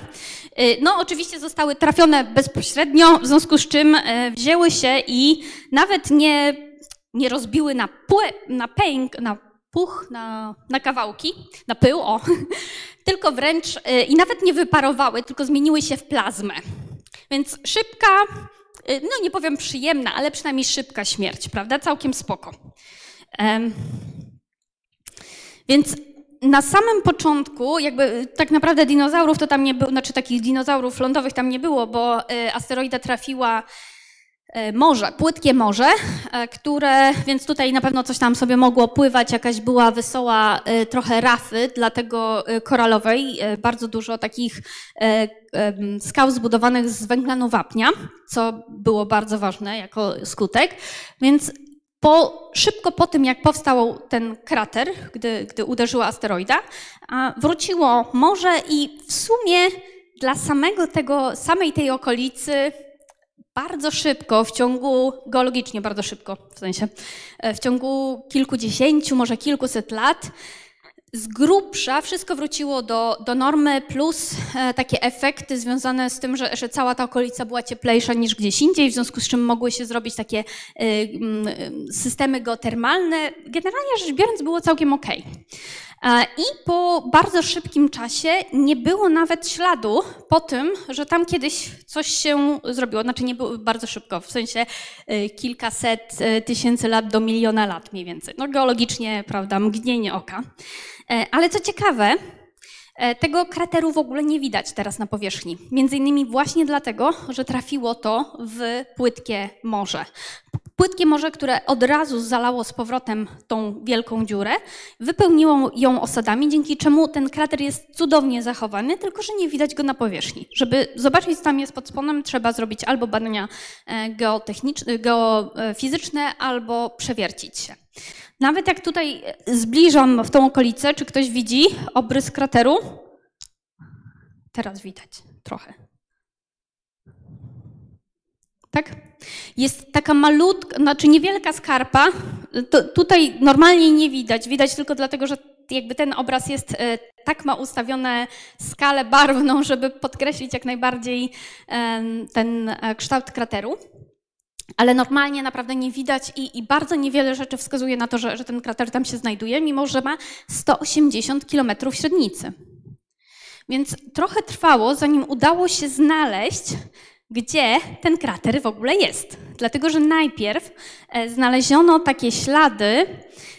Speaker 3: Y, No, oczywiście zostały trafione bezpośrednio, w związku z czym e, wzięły się i nawet nie, nie rozbiły na, na pęk, na puch, na, na kawałki, na pył, o, tylko wręcz y, i nawet nie wyparowały, tylko zmieniły się w plazmę. Więc szybka, y, no nie powiem przyjemna, ale przynajmniej szybka śmierć, prawda? Całkiem spoko. Więc na samym początku, jakby y, tak naprawdę dinozaurów to tam nie było, znaczy takich dinozaurów lądowych tam nie było, bo y, asteroida trafiła y, morze, płytkie morze, y, które, więc tutaj na pewno coś tam sobie mogło pływać, jakaś była wesoła y, trochę rafy, dlatego koralowej, bardzo dużo takich skał zbudowanych z węglanu wapnia, co było bardzo ważne jako skutek, więc po, szybko po tym, jak powstał ten krater, gdy, gdy uderzyła asteroida, wróciło morze i w sumie dla samego tego, samej tej okolicy bardzo szybko, w ciągu, geologicznie bardzo szybko, w sensie, e, w ciągu kilkudziesięciu, może kilkuset lat, z grubsza wszystko wróciło do, do normy, plus e, takie efekty związane z tym, że, że cała ta okolica była cieplejsza niż gdzieś indziej, w związku z czym mogły się zrobić takie e, systemy geotermalne. Generalnie rzecz biorąc było całkiem okej. E, I po bardzo szybkim czasie nie było nawet śladu po tym, że tam kiedyś coś się zrobiło. Znaczy nie było bardzo szybko, w sensie e, kilkaset e, tysięcy lat do miliona lat mniej więcej. No geologicznie, prawda, mgnienie oka. E, Ale co ciekawe, e, tego krateru w ogóle nie widać teraz na powierzchni. Między innymi właśnie dlatego, że trafiło to w płytkie morze. Płytkie morze, które od razu zalało z powrotem tą wielką dziurę, wypełniło ją osadami, dzięki czemu ten krater jest cudownie zachowany, tylko że nie widać go na powierzchni. Żeby zobaczyć, co tam jest pod spodem, trzeba zrobić albo badania e, geofizyczne, albo przewiercić się. Nawet jak tutaj zbliżam w tą okolicę, czy ktoś widzi obrys krateru? Teraz widać trochę. Tak? Jest taka malutka, znaczy niewielka skarpa. To, tutaj normalnie nie widać. Widać tylko dlatego, że jakby ten obraz jest e, tak ma ustawione skalę barwną, żeby podkreślić jak najbardziej ten e, kształt krateru. Ale normalnie naprawdę nie widać i, i bardzo niewiele rzeczy wskazuje na to, że, że ten krater tam się znajduje, mimo że ma 180 km średnicy. Więc trochę trwało, zanim udało się znaleźć, gdzie ten krater w ogóle jest. Dlatego, że najpierw e, znaleziono takie ślady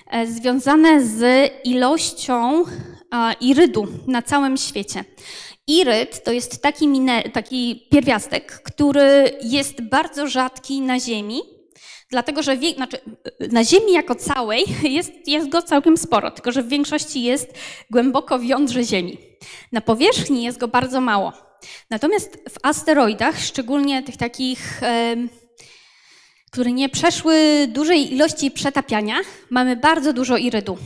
Speaker 3: e, związane z ilością e, irydu na całym świecie. Iryd to jest taki, taki pierwiastek, który jest bardzo rzadki na Ziemi, dlatego że wie, znaczy, na Ziemi jako całej jest, jest go całkiem sporo, tylko że w większości jest głęboko w jądrze Ziemi. Na powierzchni jest go bardzo mało. Natomiast w asteroidach, szczególnie tych takich, które nie przeszły dużej ilości przetapiania, mamy bardzo dużo irydu.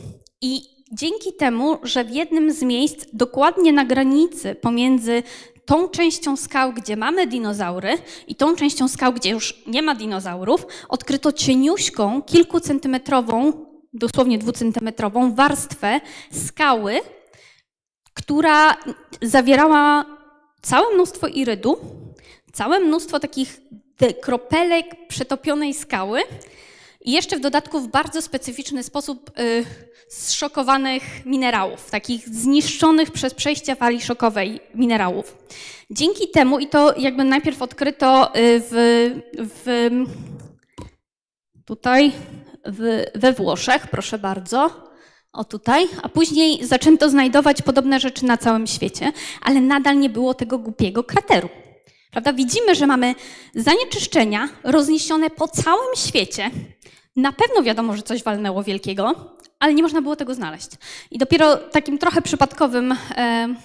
Speaker 3: I dzięki temu, że w jednym z miejsc, dokładnie na granicy pomiędzy tą częścią skał, gdzie mamy dinozaury i tą częścią skał, gdzie już nie ma dinozaurów, odkryto cieniuśką, kilkucentymetrową, dosłownie dwucentymetrową warstwę skały, która zawierała całe mnóstwo irydu, całe mnóstwo takich kropelek przetopionej skały i jeszcze w dodatku w bardzo specyficzny sposób y, zszokowanych minerałów, takich zniszczonych przez przejście fali szokowej minerałów. Dzięki temu, i to jakby najpierw odkryto y, w, w tutaj w, we Włoszech, proszę bardzo, o tutaj, a później zaczęto znajdować podobne rzeczy na całym świecie, ale nadal nie było tego głupiego krateru. Prawda? Widzimy, że mamy zanieczyszczenia rozniesione po całym świecie. Na pewno wiadomo, że coś walnęło wielkiego, ale nie można było tego znaleźć. I dopiero takim trochę przypadkowym e,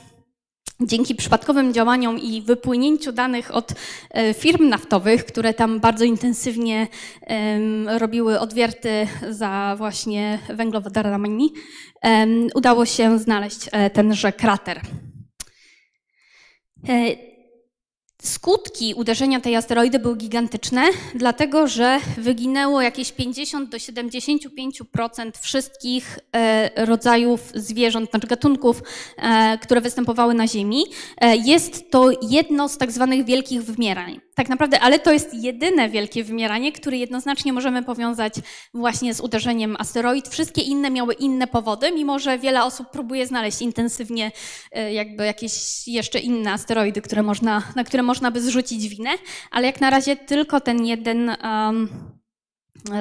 Speaker 3: dzięki przypadkowym działaniom i wypłynięciu danych od e, firm naftowych, które tam bardzo intensywnie em, robiły odwierty za właśnie węglowodoranami, udało się znaleźć e, tenże krater. Skutki uderzenia tej asteroidy były gigantyczne, dlatego że wyginęło jakieś 50 do 75% wszystkich e, rodzajów zwierząt, znaczy gatunków, e, które występowały na Ziemi. E, Jest to jedno z tak zwanych wielkich wymierań. Tak naprawdę, ale to jest jedyne wielkie wymieranie, które jednoznacznie możemy powiązać właśnie z uderzeniem asteroid. Wszystkie inne miały inne powody, mimo że wiele osób próbuje znaleźć intensywnie e, jakby jakieś jeszcze inne asteroidy, które można, na które można by zrzucić winę, ale jak na razie tylko ten jeden, um,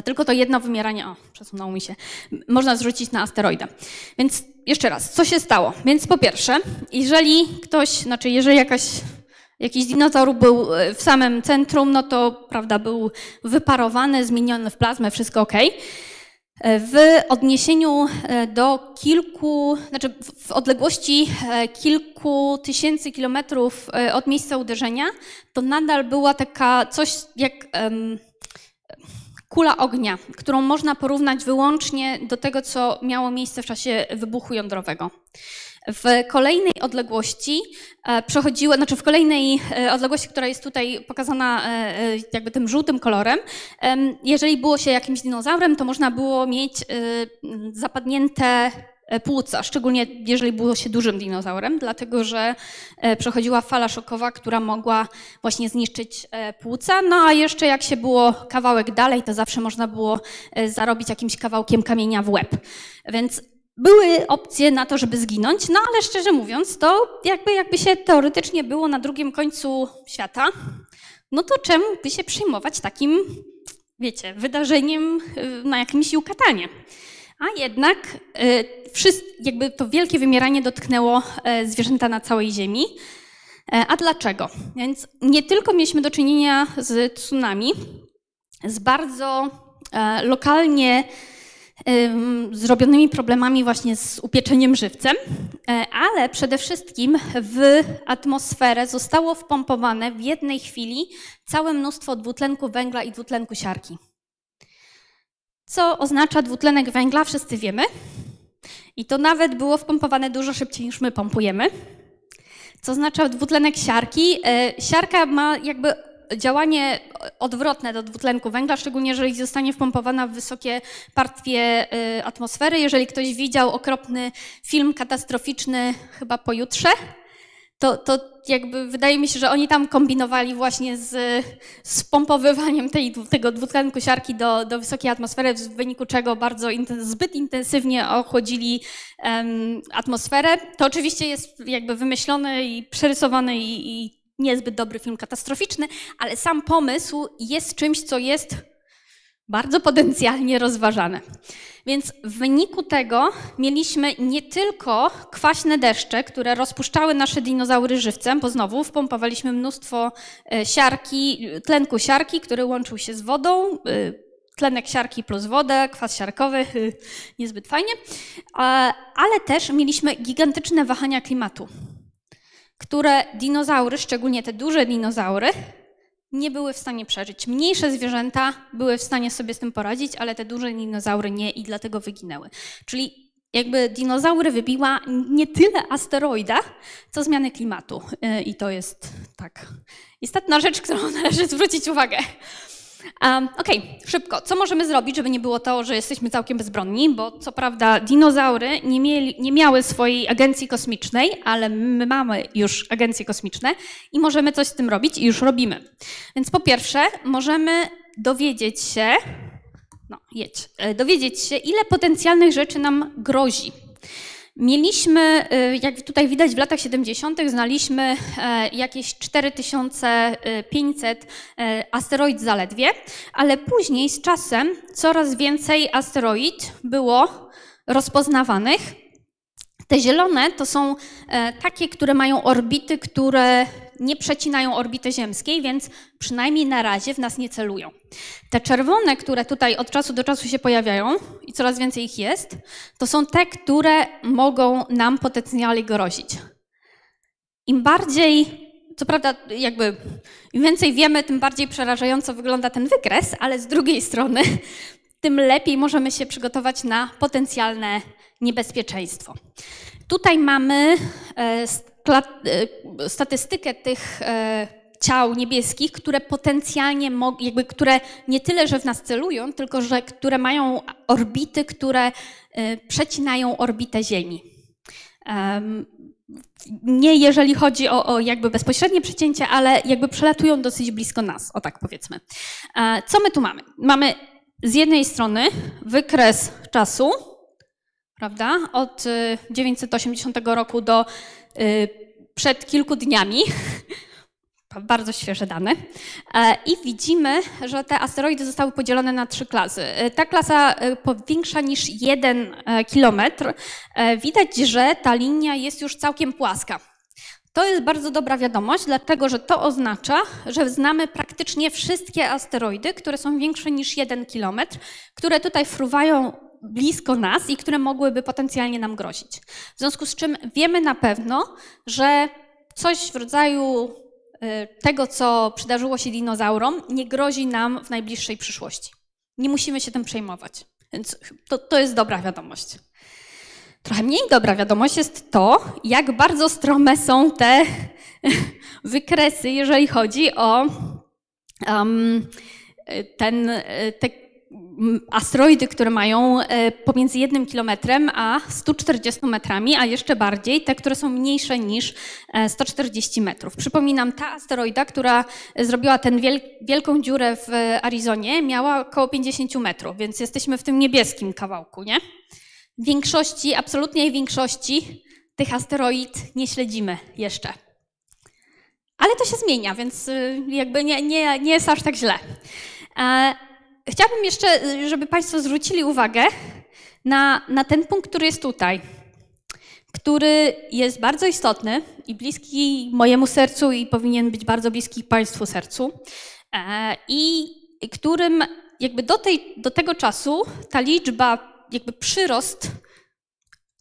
Speaker 3: tylko to jedno wymieranie, o, przesunęło mi się, można zrzucić na asteroidę. Więc jeszcze raz, co się stało? Więc po pierwsze, jeżeli ktoś, znaczy jeżeli jakaś Jakiś dinozaur był e, w samym centrum, no to prawda, był wyparowany, zmieniony w plazmę, wszystko ok. W odniesieniu e, do kilku, znaczy w odległości e, kilku tysięcy kilometrów od miejsca uderzenia, to nadal była taka coś jak um, kula ognia, którą można porównać wyłącznie do tego, co miało miejsce w czasie wybuchu jądrowego. W kolejnej odległości przechodziły, znaczy w kolejnej odległości, która jest tutaj pokazana jakby tym żółtym kolorem, jeżeli było się jakimś dinozaurem, to można było mieć zapadnięte płuca, szczególnie jeżeli było się dużym dinozaurem, dlatego że przechodziła fala szokowa, która mogła właśnie zniszczyć płuca. No a jeszcze jak się było kawałek dalej, to zawsze można było zarobić jakimś kawałkiem kamienia w łeb. Więc były opcje na to, żeby zginąć, no ale szczerze mówiąc, to jakby, jakby się teoretycznie było na drugim końcu świata, no to czemu by się przejmować takim, wiecie, wydarzeniem y, na jakimś Jukatanie? A jednak y, jakby to wielkie wymieranie dotknęło y, zwierzęta na całej Ziemi. A dlaczego? Więc nie tylko mieliśmy do czynienia z tsunami, z bardzo lokalnie zrobionymi problemami właśnie z upieczeniem żywcem, e, ale przede wszystkim w atmosferę zostało wpompowane w jednej chwili całe mnóstwo dwutlenku węgla i dwutlenku siarki. Co oznacza dwutlenek węgla, wszyscy wiemy. I to nawet było wpompowane dużo szybciej niż my pompujemy. Co oznacza dwutlenek siarki? E, siarka ma jakby działanie odwrotne do dwutlenku węgla, szczególnie jeżeli zostanie wpompowana w wysokie partie y, atmosfery. Jeżeli ktoś widział okropny film katastroficzny chyba pojutrze, to, to jakby wydaje mi się, że oni tam kombinowali właśnie z, z pompowywaniem tej, tego dwutlenku siarki do, do wysokiej atmosfery, w wyniku czego bardzo zbyt intensywnie ochłodzili um, atmosferę. To oczywiście jest jakby wymyślone i przerysowane i, i niezbyt dobry film katastroficzny, ale sam pomysł jest czymś, co jest bardzo potencjalnie rozważane. Więc w wyniku tego mieliśmy nie tylko kwaśne deszcze, które rozpuszczały nasze dinozaury żywcem, bo znowu wpompowaliśmy mnóstwo e, siarki, tlenku siarki, który łączył się z wodą, e, tlenek siarki plus wodę, kwas siarkowy, niezbyt fajnie, ale też mieliśmy gigantyczne wahania klimatu które dinozaury, szczególnie te duże dinozaury, nie były w stanie przeżyć. Mniejsze zwierzęta były w stanie sobie z tym poradzić, ale te duże dinozaury nie i dlatego wyginęły. Czyli jakby dinozaury wybiła nie tyle asteroida, co zmiany klimatu. Y, I to jest tak istotna rzecz, którą należy zwrócić uwagę. Um, Okej, okay, szybko. Co możemy zrobić, żeby nie było to, że jesteśmy całkiem bezbronni? Bo co prawda dinozaury nie, mieli, nie miały swojej agencji kosmicznej, ale my mamy już agencje kosmiczne i możemy coś z tym robić i już robimy. Więc po pierwsze, możemy dowiedzieć się, no jedź, e, dowiedzieć się, ile potencjalnych rzeczy nam grozi. Mieliśmy, y, jak tutaj widać, w latach 70. znaliśmy e, jakieś 4500 e, asteroid zaledwie, ale później z czasem coraz więcej asteroid było rozpoznawanych. Te zielone to są e, takie, które mają orbity, które nie przecinają orbity ziemskiej, więc przynajmniej na razie w nas nie celują. Te czerwone, które tutaj od czasu do czasu się pojawiają i coraz więcej ich jest, to są te, które mogą nam potencjalnie grozić. im bardziej, co prawda, jakby im więcej wiemy, tym bardziej przerażająco wygląda ten wykres, ale z drugiej strony, tym lepiej możemy się przygotować na potencjalne niebezpieczeństwo. Tutaj mamy e, e, statystykę tych e, ciał niebieskich, które potencjalnie, jakby, które nie tyle, że w nas celują, tylko że które mają orbity, które przecinają orbitę Ziemi. Nie jeżeli chodzi o, o, jakby bezpośrednie przecięcie, ale jakby przelatują dosyć blisko nas, o tak powiedzmy. Co my tu mamy? Mamy z jednej strony wykres czasu, prawda, od 980 y, roku do y, przed kilku dniami, bardzo świeże dane. E, I widzimy, że te asteroidy zostały podzielone na trzy klasy. E, ta klasa e, większa niż jeden kilometr. Widać, że ta linia jest już całkiem płaska. To jest bardzo dobra wiadomość, dlatego że to oznacza, że znamy praktycznie wszystkie asteroidy, które są większe niż jeden kilometr, które tutaj fruwają blisko nas i które mogłyby potencjalnie nam grozić. W związku z czym wiemy na pewno, że coś w rodzaju y, tego, co przydarzyło się dinozaurom, nie grozi nam w najbliższej przyszłości. Nie musimy się tym przejmować. Więc to, to jest dobra wiadomość. Trochę mniej dobra wiadomość jest to, jak bardzo strome są te wykresy, jeżeli chodzi o um, ten, te asteroidy, które mają e, pomiędzy jednym kilometrem a 140 metrami, a jeszcze bardziej te, które są mniejsze niż 140 e, metrów. Przypominam, ta asteroida, która zrobiła tę wiel wielką dziurę w Arizonie, miała około 50 metrów, więc jesteśmy w tym niebieskim kawałku, nie? Większości, absolutnej większości tych asteroid nie śledzimy jeszcze. Ale to się zmienia, więc y, jakby nie, nie, nie jest aż tak źle. E, chciałabym jeszcze, y, żeby Państwo zwrócili uwagę na, na ten punkt, który jest tutaj, który jest bardzo istotny i bliski mojemu sercu i powinien być bardzo bliski Państwu sercu. E, I którym jakby do, tej, do tego czasu ta liczba jakby przyrost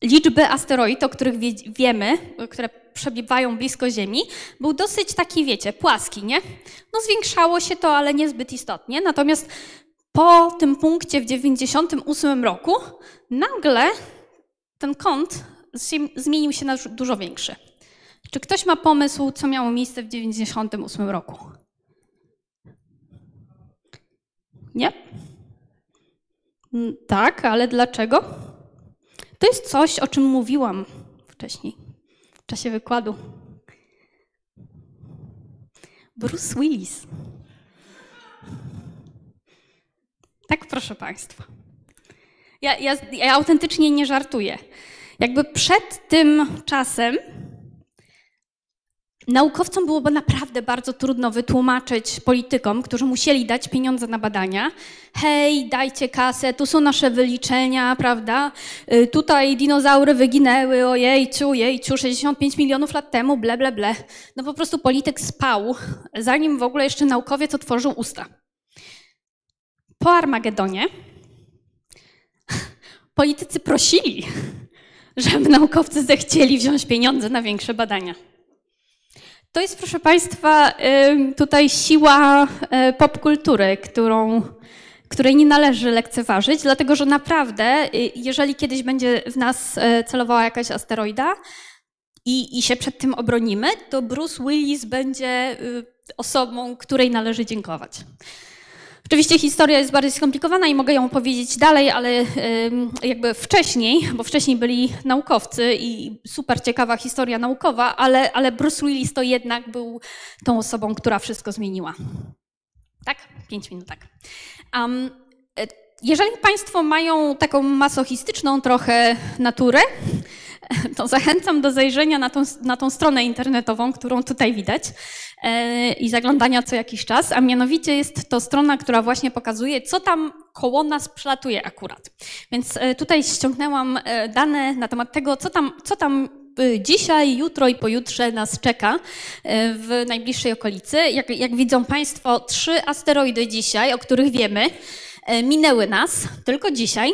Speaker 3: liczby asteroid, o których wie, wiemy, które przebywają blisko Ziemi, był dosyć taki, wiecie, płaski, nie? No zwiększało się to, ale niezbyt istotnie. Natomiast po tym punkcie w 98 roku nagle ten kąt zmienił się na dużo większy. Czy ktoś ma pomysł, co miało miejsce w 98 roku? Nie? Mm, tak, ale dlaczego? To jest coś, o czym mówiłam wcześniej, w czasie wykładu. Bruce Willis. Tak, proszę Państwa. Ja, ja, ja autentycznie nie żartuję. Jakby przed tym czasem Naukowcom byłoby naprawdę bardzo trudno wytłumaczyć politykom, którzy musieli dać pieniądze na badania. Hej, dajcie kasę, tu są nasze wyliczenia, prawda? Y, tutaj dinozaury wyginęły, ojejciu, jejciu, 65 milionów lat temu, ble, ble, ble. No po prostu polityk spał, zanim w ogóle jeszcze naukowiec otworzył usta. Po Armagedonie politycy prosili, żeby naukowcy zechcieli wziąć pieniądze na większe badania. To jest, proszę Państwa, tutaj siła e, popkultury, którą, której nie należy lekceważyć, dlatego że naprawdę, y, jeżeli kiedyś będzie w nas e, celowała jakaś asteroida i, i się przed tym obronimy, to Bruce Willis będzie y, osobą, której należy dziękować. Oczywiście historia jest bardziej skomplikowana i mogę ją opowiedzieć dalej, ale jakby wcześniej, bo wcześniej byli naukowcy i super ciekawa historia naukowa, ale, ale Bruce Willis to jednak był tą osobą, która wszystko zmieniła. Tak? Pięć minut, tak. Um, jeżeli Państwo mają taką masochistyczną trochę naturę, to zachęcam do zajrzenia na tą, na tą stronę internetową, którą tutaj widać i zaglądania co jakiś czas, a mianowicie jest to strona, która właśnie pokazuje, co tam koło nas przelatuje akurat. Więc e, tutaj ściągnęłam e, dane na temat tego, co tam, co tam dzisiaj, jutro i pojutrze nas czeka w najbliższej okolicy. Jak, jak widzą Państwo, trzy asteroidy dzisiaj, o których wiemy, minęły nas tylko dzisiaj.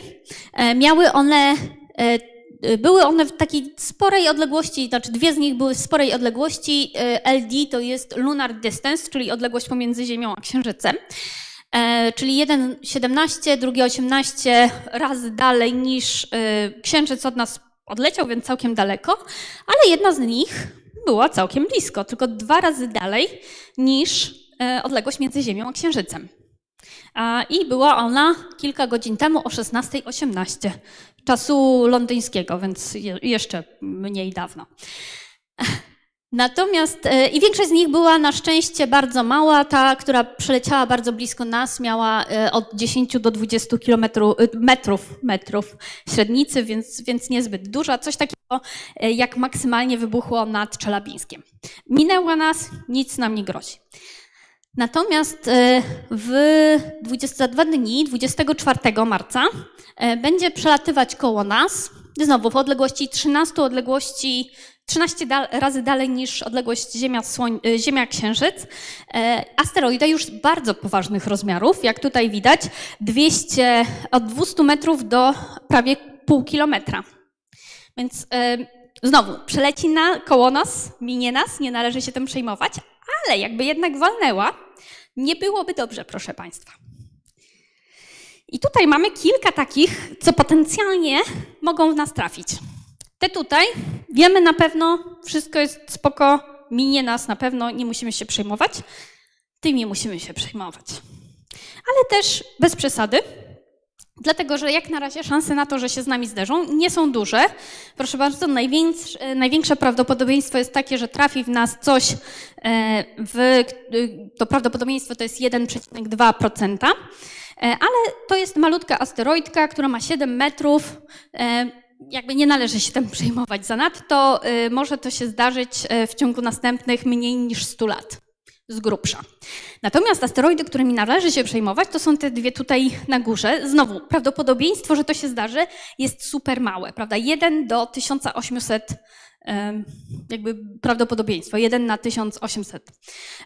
Speaker 3: Miały one były one w takiej sporej odległości, znaczy dwie z nich były w sporej odległości. Y, LD to jest lunar distance, czyli odległość pomiędzy Ziemią a Księżycem. E, czyli jeden 17, drugi 18 razy dalej niż y, Księżyc od nas odleciał, więc całkiem daleko, ale jedna z nich była całkiem blisko, tylko dwa razy dalej niż e, odległość między Ziemią a Księżycem. I była ona kilka godzin temu o 16.18 czasu londyńskiego, więc je, jeszcze mniej dawno. Natomiast e, i większość z nich była na szczęście bardzo mała. Ta, która przeleciała bardzo blisko nas, miała e, od 10 do 20 kilometrów, e, metrów, metrów średnicy, więc, więc niezbyt duża. Coś takiego jak maksymalnie wybuchło nad Czelabińskiem. Minęła nas, nic nam nie grozi. Natomiast w 22 dni, 24 marca, będzie przelatywać koło nas, znowu w odległości 13 odległości 13 da razy dalej niż odległość Ziemia-Księżyc. E, asteroida już bardzo poważnych rozmiarów, jak tutaj widać, 200, od 200 metrów do prawie pół kilometra. Więc e, znowu, przeleci na, koło nas, minie nas, nie należy się tym przejmować, ale jakby jednak walnęła, nie byłoby dobrze, proszę Państwa. I tutaj mamy kilka takich, co potencjalnie mogą w nas trafić. Te tutaj wiemy na pewno, wszystko jest spoko, minie nas na pewno, nie musimy się przejmować. Tymi musimy się przejmować. Ale też bez przesady, dlatego że jak na razie szanse na to, że się z nami zderzą, nie są duże. Proszę bardzo, największe, największe prawdopodobieństwo jest takie, że trafi w nas coś, e, w, to prawdopodobieństwo to jest 1,2%. E, ale to jest malutka asteroidka, która ma 7 metrów e, jakby nie należy się tym przejmować zanadto. Może to się zdarzyć w ciągu następnych mniej niż 100 lat, z grubsza. Natomiast asteroidy, którymi należy się przejmować, to są te dwie tutaj na górze. Znowu, prawdopodobieństwo, że to się zdarzy, jest super małe, prawda? 1 do 1800 jakby prawdopodobieństwo, 1 na 1800.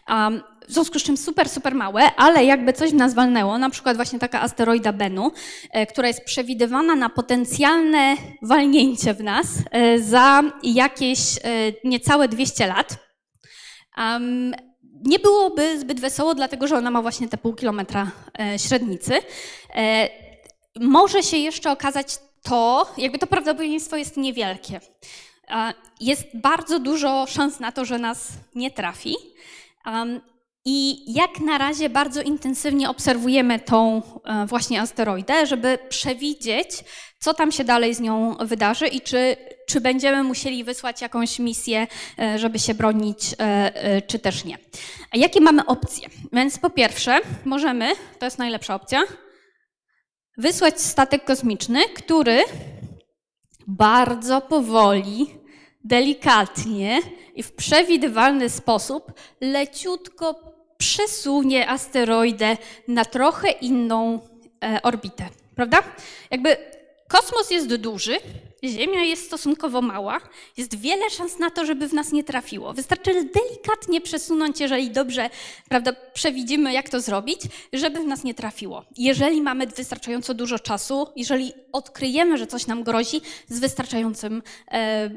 Speaker 3: Um, w związku z czym super, super małe, ale jakby coś nas walnęło, na przykład właśnie taka asteroida Bennu, e, która jest przewidywana na potencjalne walnięcie w nas e, za jakieś e, niecałe 200 lat. Nie byłoby zbyt wesoło, dlatego że ona ma właśnie te pół kilometra średnicy. Może się jeszcze okazać to, jakby to prawdopodobieństwo jest niewielkie. Jest bardzo dużo szans na to, że nas nie trafi. I jak na razie bardzo intensywnie obserwujemy tą e, właśnie asteroidę, żeby przewidzieć, co tam się dalej z nią wydarzy i czy, czy będziemy musieli wysłać jakąś misję, e, żeby się bronić, e, czy też nie. A jakie mamy opcje? Więc po pierwsze, możemy, to jest najlepsza opcja, wysłać statek kosmiczny, który bardzo powoli delikatnie i w przewidywalny sposób leciutko przesunie asteroidę na trochę inną e, orbitę, prawda? Jakby kosmos jest duży, Ziemia jest stosunkowo mała, jest wiele szans na to, żeby w nas nie trafiło. Wystarczy delikatnie przesunąć, jeżeli dobrze prawda, przewidzimy, jak to zrobić, żeby w nas nie trafiło. Jeżeli mamy wystarczająco dużo czasu, jeżeli odkryjemy, że coś nam grozi z wystarczającym e,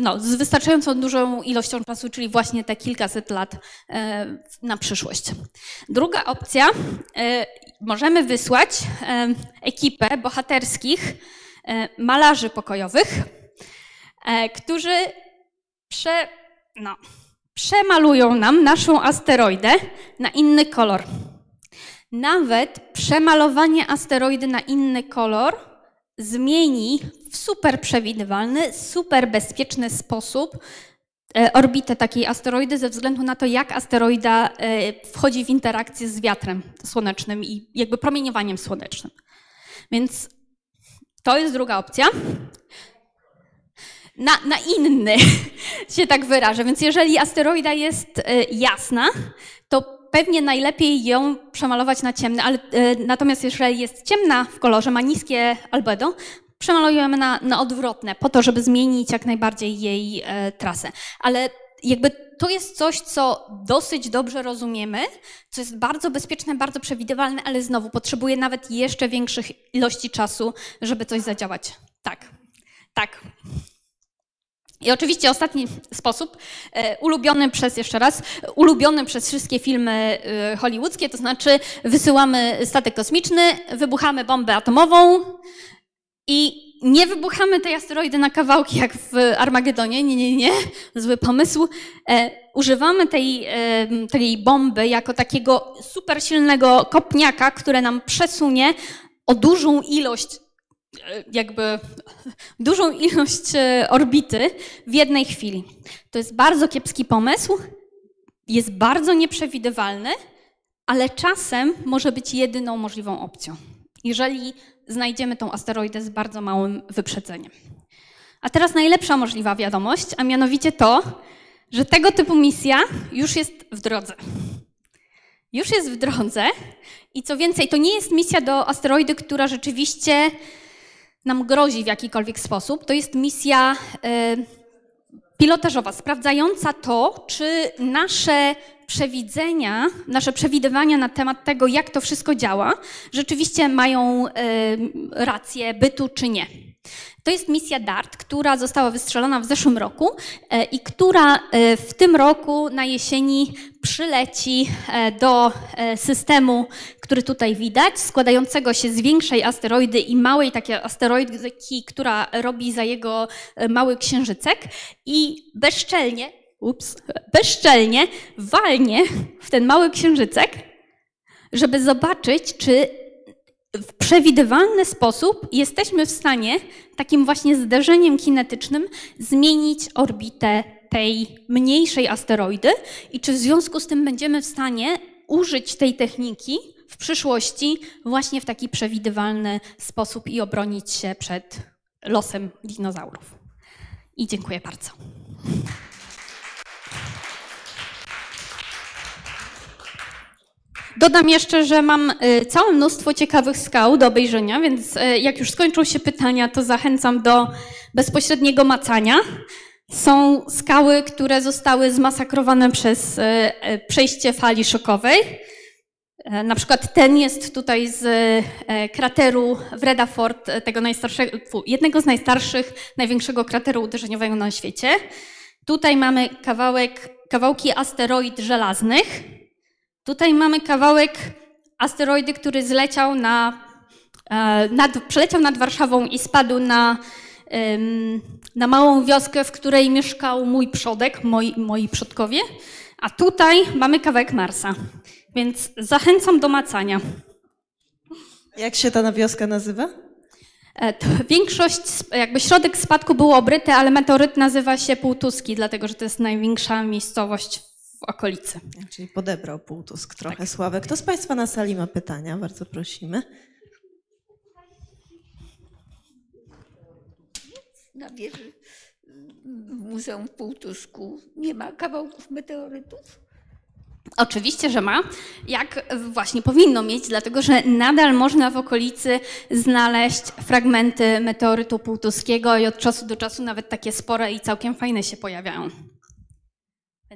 Speaker 3: no, z wystarczająco dużą ilością czasu, czyli właśnie te kilkaset lat e, na przyszłość. Druga opcja, e, możemy wysłać e, ekipę bohaterskich malarzy pokojowych, którzy prze, no, przemalują nam naszą asteroidę na inny kolor. Nawet przemalowanie asteroidy na inny kolor zmieni w super przewidywalny, super bezpieczny sposób e, orbitę takiej asteroidy ze względu na to, jak asteroida e, wchodzi w interakcję z wiatrem słonecznym i jakby promieniowaniem słonecznym. Więc to jest druga opcja. Na, na inny się tak wyrażę. Więc jeżeli asteroida jest e, jasna, to pewnie najlepiej ją przemalować na ciemny, ale natomiast jeżeli jest ciemna w kolorze, ma niskie albedo, przemalujemy na, na odwrotne, po to, żeby zmienić jak najbardziej jej e, trasę. Ale jakby to jest coś, co dosyć dobrze rozumiemy, co jest bardzo bezpieczne, bardzo przewidywalne, ale znowu potrzebuje nawet jeszcze większych ilości czasu, żeby coś zadziałać. Tak. Tak. I oczywiście ostatni sposób, e, ulubiony przez, jeszcze raz, ulubiony przez wszystkie filmy e, hollywoodzkie, to znaczy wysyłamy statek kosmiczny, wybuchamy bombę atomową i nie wybuchamy tej asteroidy na kawałki jak w Armagedonie, nie, nie, nie, zły pomysł. E, używamy tej, tej bomby jako takiego super silnego kopniaka, które nam przesunie o dużą ilość jakby dużą ilość e, orbity w jednej chwili. To jest bardzo kiepski pomysł, jest bardzo nieprzewidywalny, ale czasem może być jedyną możliwą opcją. Jeżeli znajdziemy tą asteroidę z bardzo małym wyprzedzeniem. A teraz najlepsza możliwa wiadomość, a mianowicie to, że tego typu misja już jest w drodze. Już jest w drodze i co więcej, to nie jest misja do asteroidy, która rzeczywiście nam grozi w jakikolwiek sposób. To jest misja y, pilotażowa, sprawdzająca to, czy nasze przewidzenia, nasze przewidywania na temat tego, jak to wszystko działa, rzeczywiście mają y, rację bytu czy nie. To jest misja DART, która została wystrzelona w zeszłym roku e, i która e, w tym roku na jesieni przyleci e, do systemu, który tutaj widać, składającego się z większej asteroidy i małej takiej asteroidki, która robi za jego mały księżycek i bezczelnie, ups, bezczelnie walnie w ten mały księżycek, żeby zobaczyć, czy w przewidywalny sposób jesteśmy w stanie takim właśnie zderzeniem kinetycznym zmienić orbitę tej mniejszej asteroidy i czy w związku z tym będziemy w stanie użyć tej techniki w przyszłości właśnie w taki przewidywalny sposób i obronić się przed losem dinozaurów. I dziękuję bardzo. Dodam jeszcze, że mam y, całe mnóstwo ciekawych skał do obejrzenia, więc y, jak już skończą się pytania, to zachęcam do bezpośredniego macania. Są skały, które zostały zmasakrowane przez y, przejście fali szokowej. E, na przykład ten jest tutaj z e, krateru Vredafort, tego najstarszego, jednego z najstarszych, największego krateru uderzeniowego na świecie. Tutaj mamy kawałek, kawałki asteroid żelaznych, Tutaj mamy kawałek asteroidy, który zleciał na, e, nad, przeleciał nad Warszawą i spadł na, na małą wioskę, w której mieszkał mój przodek, moi, moi przodkowie. A tutaj mamy kawałek Marsa. Więc zachęcam do macania.
Speaker 4: Jak się ta wioska nazywa?
Speaker 3: E, większość, jakby środek spadku był obryty, ale meteoryt nazywa się Półtuski, dlatego że to jest największa miejscowość w okolicy.
Speaker 4: Czyli podebrał Półtusk trochę tak. sławę. Kto z Państwa na sali ma pytania? Bardzo prosimy.
Speaker 5: Na wieży w Muzeum w Półtusku nie ma kawałków meteorytów?
Speaker 3: Oczywiście, że ma, jak właśnie powinno mieć, dlatego że nadal można w okolicy znaleźć fragmenty meteorytu półtuskiego i od czasu do czasu nawet takie spore i całkiem fajne się pojawiają.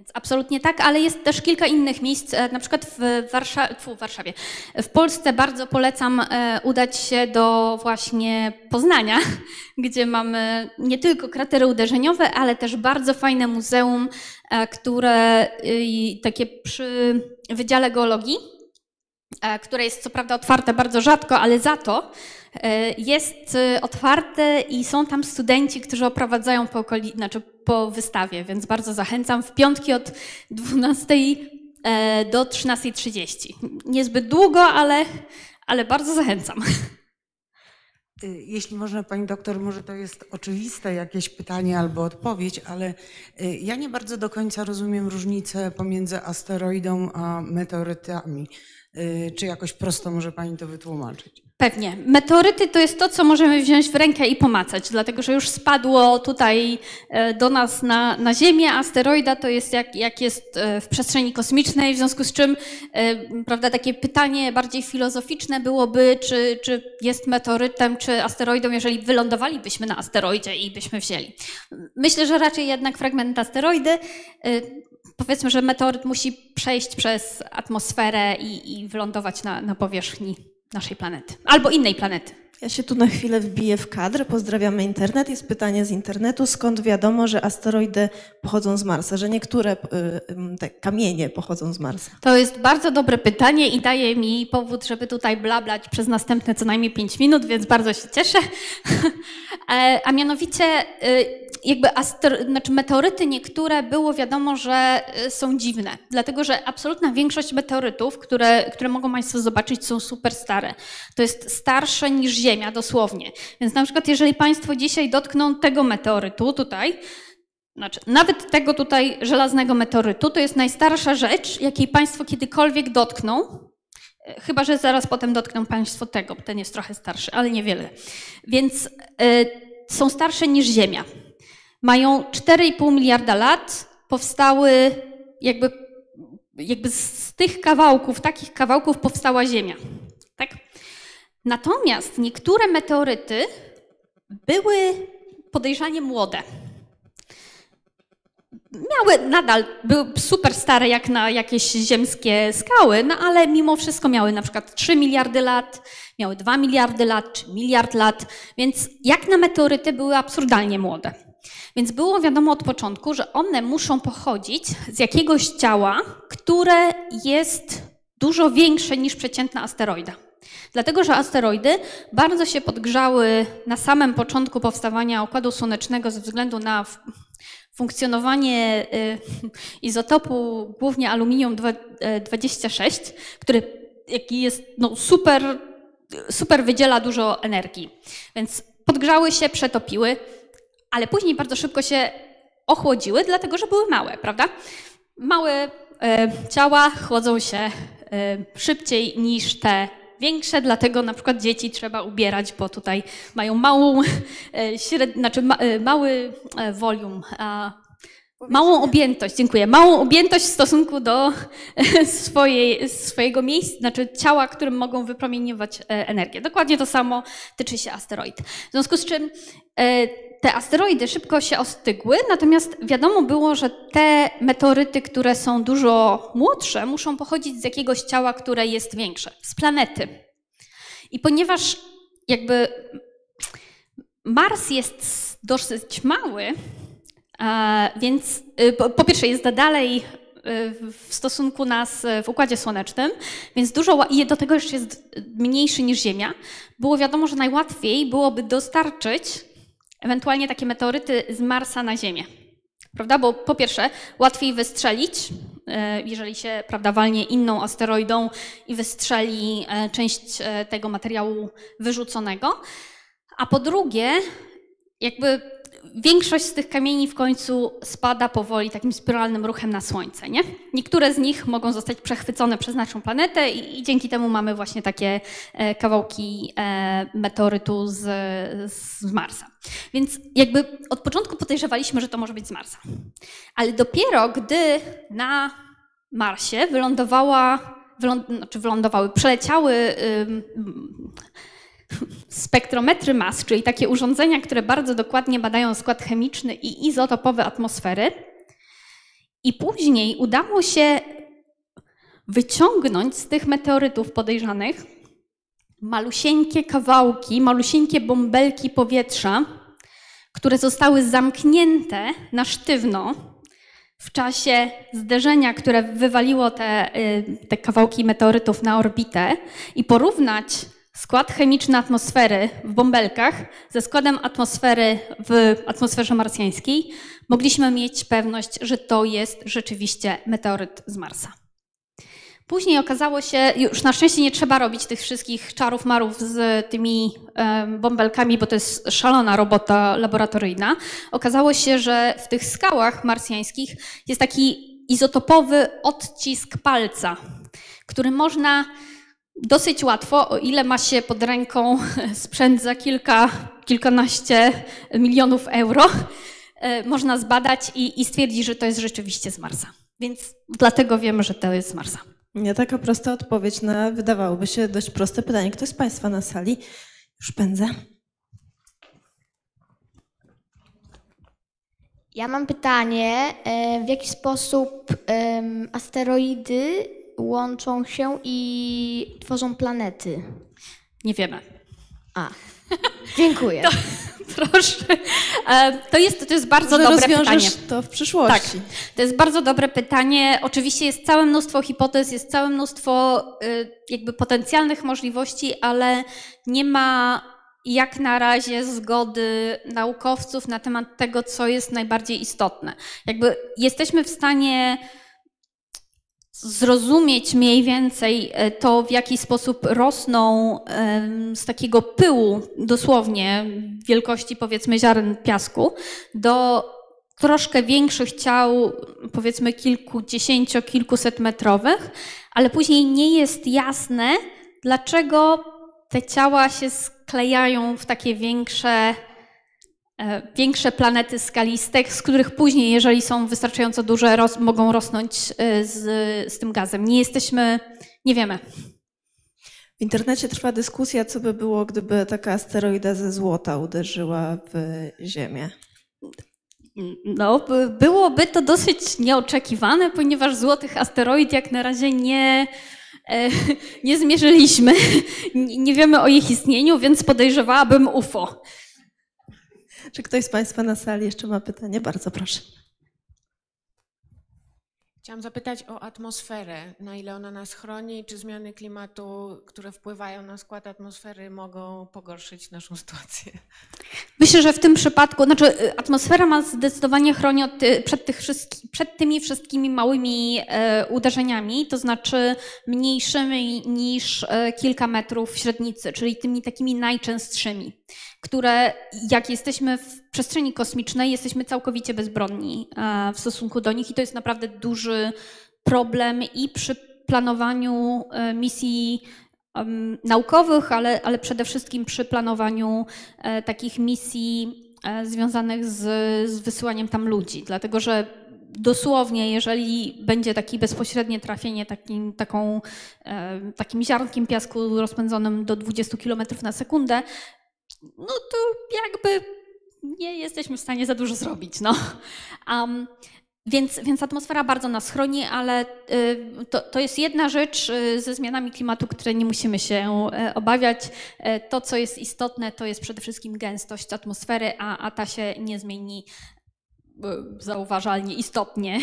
Speaker 3: Więc absolutnie tak, ale jest też kilka innych miejsc, e, na przykład w, Warsza w Warszawie. W Polsce bardzo polecam e, udać się do właśnie Poznania, gdzie mamy nie tylko kratery uderzeniowe, ale też bardzo fajne muzeum, e, które takie przy Wydziale Geologii, które jest co prawda otwarte bardzo rzadko, ale za to jest otwarte i są tam studenci, którzy oprowadzają po, okolicy, znaczy po wystawie, więc bardzo zachęcam. W piątki od 12 e, do 13.30. Niezbyt długo, ale, ale bardzo zachęcam.
Speaker 6: Y, jeśli można, pani doktor, może to jest oczywiste jakieś pytanie albo odpowiedź, ale y, ja nie bardzo do końca rozumiem różnicę pomiędzy asteroidą a meteorytami. Y, czy jakoś prosto może pani to wytłumaczyć?
Speaker 3: Pewnie. Meteoryty to jest to, co możemy wziąć w rękę i pomacać, dlatego że już spadło tutaj e, do nas na, na Ziemię. Asteroida to jest jak, jak jest e, w przestrzeni kosmicznej, w związku z czym e, prawda, takie pytanie bardziej filozoficzne byłoby, czy, czy jest meteorytem, czy asteroidą, jeżeli wylądowalibyśmy na asteroidzie i byśmy wzięli. Myślę, że raczej jednak fragment asteroidy. Powiedzmy, że meteoryt musi przejść przez atmosferę i, i wylądować na, na powierzchni naszej planety albo innej planety.
Speaker 4: Ja się tu na chwilę wbiję w kadr. Pozdrawiamy internet. Jest pytanie z internetu. Skąd wiadomo, że asteroidy pochodzą z Marsa, że niektóre y, te kamienie pochodzą z Marsa?
Speaker 3: To jest bardzo dobre pytanie i daje mi powód, żeby tutaj blablać przez następne co najmniej 5 minut, więc bardzo się cieszę. E, A mianowicie, y, jakby znaczy meteoryty niektóre było wiadomo, że y, są dziwne, dlatego że absolutna większość meteorytów, które, które mogą Państwo zobaczyć, są super stare. To jest starsze niż Ziemia, dosłownie. Więc na przykład, jeżeli Państwo dzisiaj dotkną tego meteorytu tutaj, znaczy, nawet tego tutaj żelaznego meteorytu, to jest najstarsza rzecz, jakiej Państwo kiedykolwiek dotkną. E, Chyba, że zaraz potem dotkną Państwo tego, bo ten jest trochę starszy, ale niewiele. Więc y, są starsze niż Ziemia. Mają 4,5 miliarda lat, powstały jakby, jakby z tych kawałków, takich kawałków powstała Ziemia. Natomiast niektóre meteoryty były podejrzanie młode miały nadal, były super stare jak na jakieś ziemskie skały, no ale mimo wszystko miały na przykład 3 miliardy lat, miały 2 miliardy lat czy miliard lat, więc jak na meteoryty były absurdalnie młode. Więc było wiadomo od początku, że one muszą pochodzić z jakiegoś ciała, które jest dużo większe niż przeciętna asteroida. Dlatego, że asteroidy bardzo się podgrzały na samym początku powstawania Układu Słonecznego ze względu na funkcjonowanie y, izotopu głównie aluminium-26, który jaki jest no, super, super wydziela dużo energii. Więc podgrzały się, przetopiły, ale później bardzo szybko się ochłodziły, dlatego że były małe, prawda? Małe e, ciała chłodzą się e, szybciej niż te większe, dlatego na przykład dzieci trzeba ubierać, bo tutaj mają małą, e, śred, znaczy ma, e, mały e, volume, a Małą objętość, dziękuję. Małą objętość w stosunku do swojej, swojego miejsca, znaczy ciała, którym mogą wypromieniować energię. Dokładnie to samo tyczy się asteroid. W związku z czym te asteroidy szybko się ostygły, natomiast wiadomo było, że te meteoryty, które są dużo młodsze, muszą pochodzić z jakiegoś ciała, które jest większe, z planety. I ponieważ jakby Mars jest dosyć mały, a, więc y, po, pierwsze jest dalej y, w stosunku nas y, w Układzie Słonecznym, więc dużo, i do tego jeszcze jest mniejszy niż Ziemia. Było wiadomo, że najłatwiej byłoby dostarczyć ewentualnie takie meteoryty z Marsa na Ziemię. Prawda? Bo po pierwsze, łatwiej wystrzelić, e, jeżeli się prawda, walnie inną asteroidą i wystrzeli e, część e, tego materiału wyrzuconego. A po drugie, jakby większość z tych kamieni w końcu spada powoli takim spiralnym ruchem na Słońce. Nie? Niektóre z nich mogą zostać przechwycone przez naszą planetę i, i dzięki temu mamy właśnie takie e, kawałki e, meteorytu z, z Marsa. Więc jakby od początku podejrzewaliśmy, że to może być z Marsa. Ale dopiero gdy na Marsie wylądowała, wyląd, znaczy wylądowały, przeleciały ym, spektrometry mas, czyli takie urządzenia, które bardzo dokładnie badają skład chemiczny i izotopowy atmosfery. I później udało się wyciągnąć z tych meteorytów podejrzanych malusieńkie kawałki, malusieńkie bąbelki powietrza, które zostały zamknięte na sztywno w czasie zderzenia, które wywaliło te, y, te kawałki meteorytów na orbitę i porównać skład chemiczny atmosfery w bąbelkach ze składem atmosfery w atmosferze marsjańskiej, mogliśmy mieć pewność, że to jest rzeczywiście meteoryt z Marsa. Później okazało się, już na szczęście nie trzeba robić tych wszystkich czarów marów z tymi bąbelkami, bo to jest szalona robota laboratoryjna. Okazało się, że w tych skałach marsjańskich jest taki izotopowy odcisk palca, który można dosyć łatwo, o ile ma się pod ręką sprzęt za kilka, kilkanaście milionów euro, e, można zbadać i, i stwierdzić, że to jest rzeczywiście z Marsa. Więc dlatego wiemy, że to jest z Marsa.
Speaker 4: Nie taka prosta odpowiedź na wydawałoby się dość proste pytanie. Ktoś z Państwa na sali? Już pędzę.
Speaker 7: Ja mam pytanie, e, w jaki sposób asteroidy łączą się i tworzą planety?
Speaker 3: Nie wiemy.
Speaker 7: A, dziękuję.
Speaker 3: Proszę. E, To jest, to jest bardzo
Speaker 4: Może
Speaker 3: dobre pytanie.
Speaker 4: to w przyszłości.
Speaker 3: To jest bardzo dobre pytanie. Oczywiście jest całe mnóstwo hipotez, jest całe mnóstwo y, jakby potencjalnych możliwości, ale nie ma jak na razie zgody naukowców na temat tego, co jest najbardziej istotne. Jakby jesteśmy w stanie zrozumieć mniej więcej e, to, w jaki sposób rosną z takiego pyłu, dosłownie wielkości powiedzmy ziaren piasku, do troszkę większych ciał, powiedzmy kilkudziesięcio, kilkuset metrowych, ale później nie jest jasne, dlaczego te ciała się sklejają w takie większe, większe planety skaliste, z których później, jeżeli są wystarczająco duże, ros, mogą rosnąć e, z, z tym gazem. Nie jesteśmy, nie wiemy.
Speaker 4: W internecie trwa dyskusja, co by było, gdyby taka asteroida ze złota uderzyła w Ziemię.
Speaker 3: No, by- byłoby to dosyć nieoczekiwane, ponieważ złotych asteroid jak na razie nie, e, nie zmierzyliśmy. Nie wiemy o ich istnieniu, więc podejrzewałabym UFO.
Speaker 4: Czy ktoś z Państwa na sali jeszcze ma pytanie? Bardzo proszę.
Speaker 8: Chciałam zapytać o atmosferę. Na ile ona nas chroni i czy zmiany klimatu, które wpływają na skład atmosfery, mogą pogorszyć naszą sytuację?
Speaker 3: Myślę, że w tym przypadku, znaczy y, atmosfera ma zdecydowanie chroni ty- przed, tych wszystki, przed tymi wszystkimi małymi e, uderzeniami, to znaczy mniejszymi niż e, kilka metrów średnicy, czyli tymi takimi najczęstszymi, które jak jesteśmy w przestrzeni kosmicznej, jesteśmy całkowicie bezbronni e, w stosunku do nich i to jest naprawdę duży problem i przy planowaniu e, misji naukowych, ale, ale przede wszystkim przy planowaniu e, takich misji związanych z, z wysyłaniem tam ludzi, dlatego że dosłownie, jeżeli będzie takie bezpośrednie trafienie takim, taką, takim ziarnkiem piasku rozpędzonym do 20 km na sekundę, no to jakby nie jesteśmy w stanie za dużo zrobić. No. Um, więc, więc atmosfera bardzo nas chroni, ale y, to, to jest jedna rzecz y, ze zmianami klimatu, które nie musimy się e, obawiać. To, co jest istotne, to jest przede wszystkim gęstość atmosfery, a, a ta się nie zmieni y, zauważalnie istotnie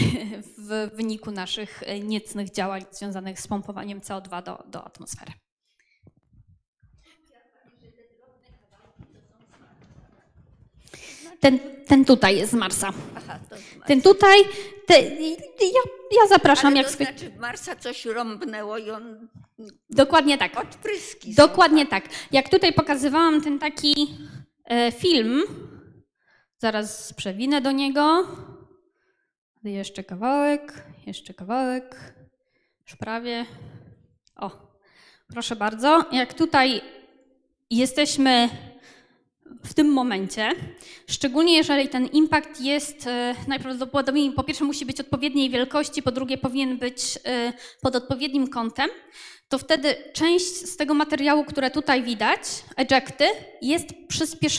Speaker 3: w wyniku naszych niecnych działań związanych z pompowaniem CO2 do, do atmosfery. Ten, ten tutaj jest z Marsa.
Speaker 5: Aha, to
Speaker 3: Ten tutaj, te, ja, ja zapraszam,
Speaker 5: Ale
Speaker 3: jak
Speaker 5: to znaczy Marsa coś rąbnęło i on
Speaker 3: Dokładnie tak.
Speaker 5: odpryski
Speaker 3: Dokładnie tak. Jak tutaj pokazywałam ten taki e, film, zaraz przewinę do niego. Jeszcze kawałek, jeszcze kawałek, już prawie. O, proszę bardzo. Jak tutaj jesteśmy w tym momencie, szczególnie jeżeli ten impact jest e, najprawdopodobniej, po pierwsze musi być odpowiedniej wielkości, po drugie powinien być e, pod odpowiednim kątem, to wtedy część z tego materiału, które tutaj widać, ejecty, jest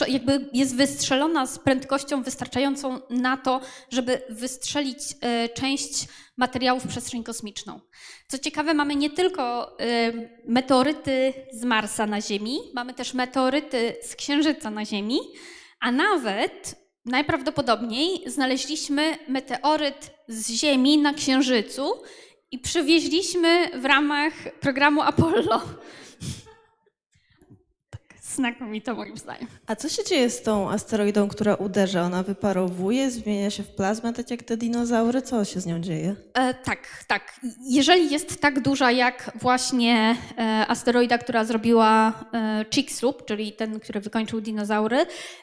Speaker 3: jakby jest wystrzelona z prędkością wystarczającą na to, żeby wystrzelić e, część materiału w przestrzeń kosmiczną. Co ciekawe, mamy nie tylko e, meteoryty z Marsa na Ziemi, mamy też meteoryty z Księżyca na Ziemi, a nawet najprawdopodobniej znaleźliśmy meteoryt z Ziemi na Księżycu i przywieźliśmy w ramach programu Apollo. Tak, znakomito moim zdaniem.
Speaker 4: A co się dzieje z tą asteroidą, która uderza? Ona wyparowuje, zmienia się w plazmę, tak jak te dinozaury? Co się z nią dzieje?
Speaker 3: E, tak, tak. Jeżeli jest tak duża jak właśnie e, asteroida, która zrobiła e, Chicxulub, czyli ten, który wykończył dinozaury,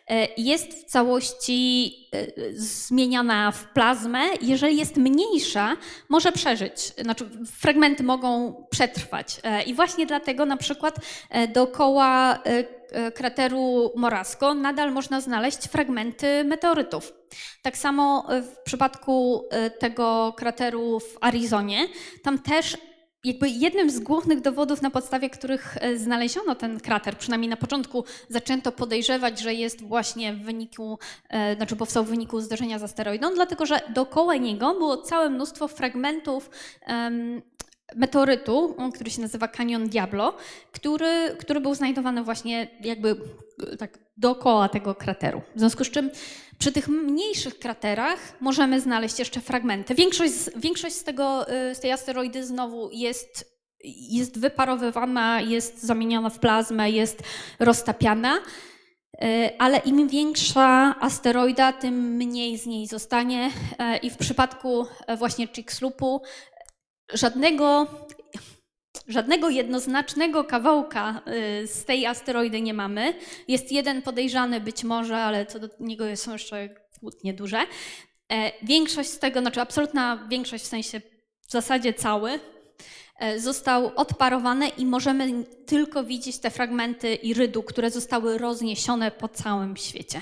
Speaker 3: e, jest w całości zmieniana w plazmę. Jeżeli jest mniejsza, może przeżyć. Znaczy, fragmenty mogą przetrwać. E, I właśnie dlatego na przykład e, dookoła e, krateru Morasko nadal można znaleźć fragmenty meteorytów. Tak samo w przypadku tego krateru w Arizonie, tam też jakby jednym z głównych dowodów, na podstawie których e, znaleziono ten krater, przynajmniej na początku zaczęto podejrzewać, że jest właśnie w wyniku, e, znaczy powstał w wyniku zderzenia z asteroidą, dlatego że dookoła niego było całe mnóstwo fragmentów meteorytu, który się nazywa Canyon Diablo, który, który był znajdowany właśnie jakby e, tak dookoła tego krateru. W związku z czym przy tych mniejszych kraterach możemy znaleźć jeszcze fragmenty. Większość, większość z, tego, e, z tej asteroidy znowu jest, jest wyparowywana, jest zamieniona w plazmę, jest roztapiana. E, Ale im większa asteroida, tym mniej z niej zostanie. I w przypadku właśnie Chicxulupu żadnego, żadnego jednoznacznego kawałka y, z tej asteroidy nie mamy. Jest jeden podejrzany być może, ale co do niego są jeszcze kłótnie duże. E, Większość z tego, znaczy absolutna większość w sensie w zasadzie cały, e, został odparowany i możemy tylko widzieć te fragmenty irydu, które zostały rozniesione po całym świecie.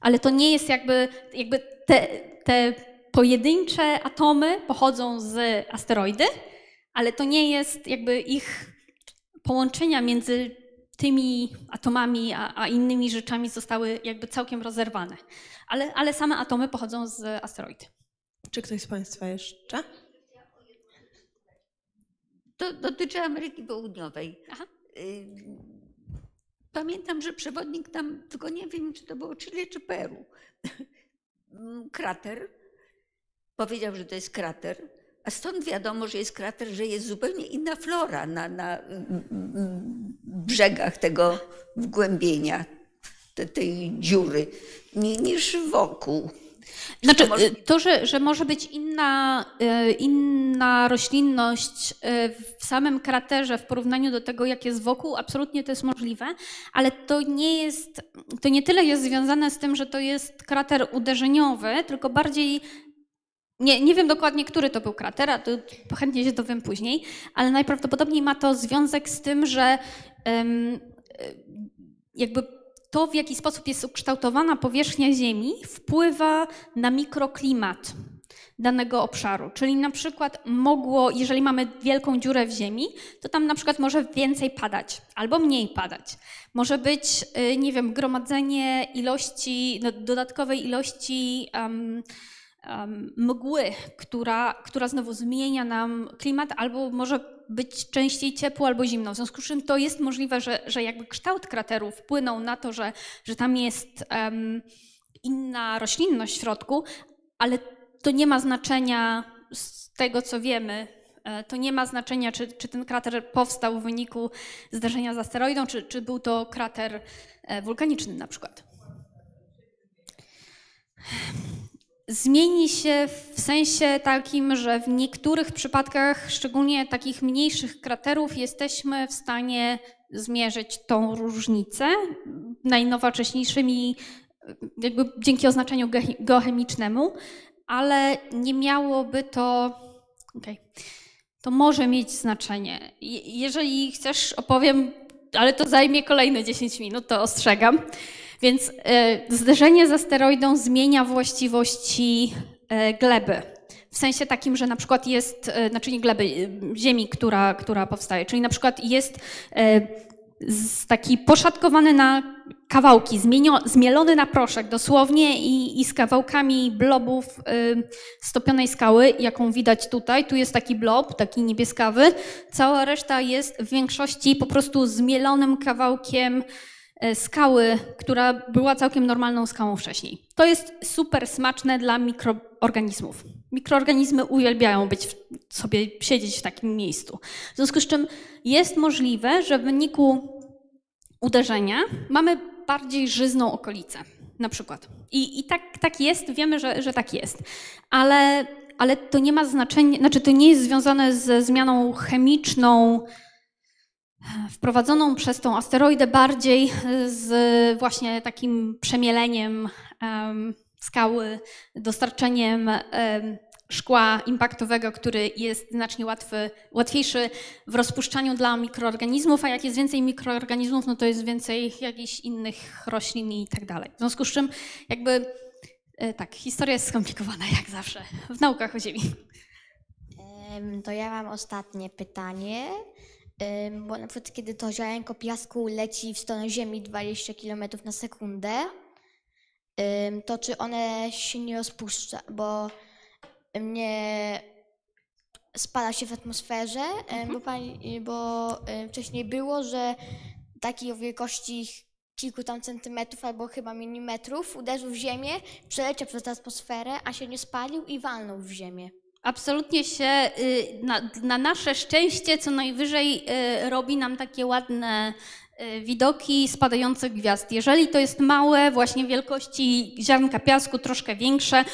Speaker 3: Ale to nie jest jakby, jakby te, te pojedyncze atomy pochodzą z asteroidy, ale to nie jest jakby ich połączenia między tymi atomami a, a innymi rzeczami zostały jakby całkiem rozerwane. Ale, ale same atomy pochodzą z asteroidy.
Speaker 4: Czy ktoś z Państwa jeszcze?
Speaker 5: To dotyczy Ameryki Południowej.
Speaker 3: Aha.
Speaker 5: Y, Pamiętam, że przewodnik tam, tylko nie wiem, czy to było Chile czy Peru, krater. Powiedział, że to jest krater. A stąd wiadomo, że jest krater, że jest zupełnie inna flora na, na brzegach tego wgłębienia, te, tej dziury, ni- niż wokół.
Speaker 3: Znaczy, y, to, że, że może być inna, y, inna roślinność y, w samym kraterze w porównaniu do tego, jak jest wokół, absolutnie to jest możliwe, ale to nie jest, to nie tyle jest związane z tym, że to jest krater uderzeniowy, tylko bardziej nie, nie wiem dokładnie, który to był krater, a to chętnie się dowiem później, ale najprawdopodobniej ma to związek z tym, że y, jakby to, w jaki sposób jest ukształtowana powierzchnia Ziemi, wpływa na mikroklimat danego obszaru. Czyli na przykład mogło, jeżeli mamy wielką dziurę w ziemi, to tam na przykład może więcej padać albo mniej padać. Może być, y, nie wiem, gromadzenie ilości, no, dodatkowej ilości em, mgły, która, która znowu zmienia nam klimat, albo może być częściej ciepło albo zimno. W związku z czym to jest możliwe, że, że jakby kształt krateru wpłynął na to, że, że tam jest em, inna roślinność w środku, ale to nie ma znaczenia z tego, co wiemy. E, To nie ma znaczenia, czy, czy ten krater powstał w wyniku zdarzenia z asteroidą, czy, czy był to krater e, wulkaniczny na przykład. Zmieni się w sensie takim, że w niektórych przypadkach, szczególnie takich mniejszych kraterów, jesteśmy w stanie zmierzyć tą różnicę najnowocześniejszymi, jakby dzięki oznaczeniu ge- geochemicznemu, ale nie miałoby to. okej, To może mieć znaczenie. Je- Jeżeli chcesz, opowiem, ale to zajmie kolejne 10 minut, to ostrzegam. Więc e, zderzenie z asteroidą zmienia właściwości e, gleby. W sensie takim, że na przykład jest, e, znaczy nie gleby, ziemi, która, która powstaje, czyli na przykład jest taki poszatkowany na kawałki, zmienio, zmielony na proszek dosłownie i, i z kawałkami blobów y, stopionej skały, jaką widać tutaj. Tu jest taki blob, taki niebieskawy. Cała reszta jest w większości po prostu zmielonym kawałkiem skały, która była całkiem normalną skałą wcześniej. To jest super smaczne dla mikroorganizmów. Mikroorganizmy uwielbiają być w, sobie siedzieć w takim miejscu. W związku z czym jest możliwe, że w wyniku uderzenia mamy bardziej żyzną okolicę, na przykład. I, i tak, tak jest, wiemy, że, że tak jest. Ale, ale to nie ma znaczenia, znaczy to nie jest związane ze zmianą chemiczną wprowadzoną przez tą asteroidę, bardziej z właśnie takim przemieleniem em, skały, dostarczeniem em, szkła impaktowego, który jest znacznie łatwy, łatwiejszy w rozpuszczaniu dla mikroorganizmów, a jak jest więcej mikroorganizmów, no to jest więcej jakichś innych roślin i tak dalej. W związku z czym jakby e, tak, historia jest skomplikowana jak zawsze w naukach o Ziemi.
Speaker 7: Em, To ja mam ostatnie pytanie, bo na przykład kiedy to ziarenko piasku leci w stronę Ziemi 20 km na sekundę, to czy one się nie rozpuszcza, bo mnie spala się w atmosferze, e, bo, pani, bo e, wcześniej było, że taki o wielkości kilku tam centymetrów albo chyba milimetrów uderzył w ziemię, przeleciał przez atmosferę, a się nie spalił i walnął w ziemię.
Speaker 3: Absolutnie się y, na, na nasze szczęście co najwyżej y, robi nam takie ładne y, widoki spadających gwiazd. Jeżeli to jest małe, właśnie wielkości ziarnka piasku, troszkę większe,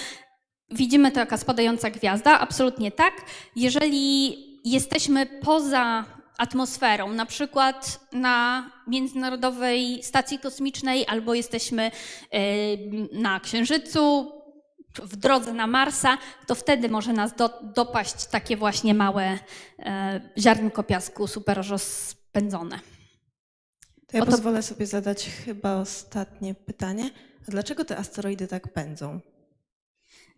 Speaker 3: widzimy to jaka spadająca gwiazda, absolutnie tak. Jeżeli jesteśmy poza atmosferą, na przykład na Międzynarodowej Stacji Kosmicznej albo jesteśmy na Księżycu, w drodze na Marsa, to wtedy może nas do, dopaść takie właśnie małe e, ziarnko piasku super rozpędzone.
Speaker 4: To ja
Speaker 3: Oto-
Speaker 4: pozwolę sobie zadać chyba ostatnie pytanie. A dlaczego te asteroidy tak pędzą?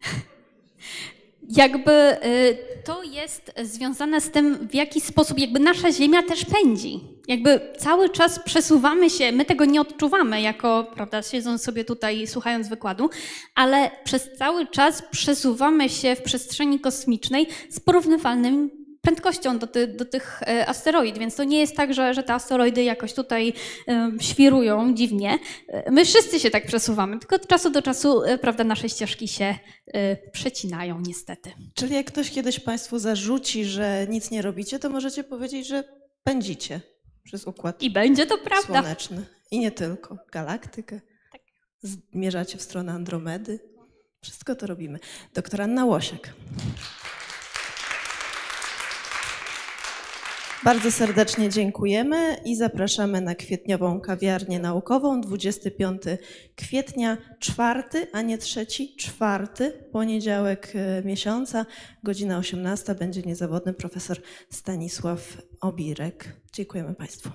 Speaker 3: Jakby y, to jest związane z tym, w jaki sposób jakby nasza Ziemia też pędzi. Jakby cały czas przesuwamy się, my tego nie odczuwamy jako, prawda, siedząc sobie tutaj, słuchając wykładu, ale przez cały czas przesuwamy się w przestrzeni kosmicznej z porównywalnym prędkością do, ty, do tych e, asteroid, więc to nie jest tak, że, że te asteroidy jakoś tutaj em, świrują dziwnie. E, My wszyscy się tak przesuwamy, tylko od czasu do czasu, e, prawda, nasze ścieżki się e, przecinają niestety.
Speaker 4: Czyli jak ktoś kiedyś Państwu zarzuci, że nic nie robicie, to możecie powiedzieć, że pędzicie przez układ
Speaker 3: I będzie to prawda.
Speaker 4: słoneczny. I nie tylko. Galaktykę. Zmierzacie w stronę Andromedy. Wszystko to robimy. Doktor Anna Łosiek. Bardzo serdecznie dziękujemy i zapraszamy na kwietniową kawiarnię naukową 25 kwietnia, czwarty, a nie trzeci, czwarty poniedziałek e, miesiąca, godzina 18 będzie niezawodny profesor Stanisław Obirek. Dziękujemy Państwu.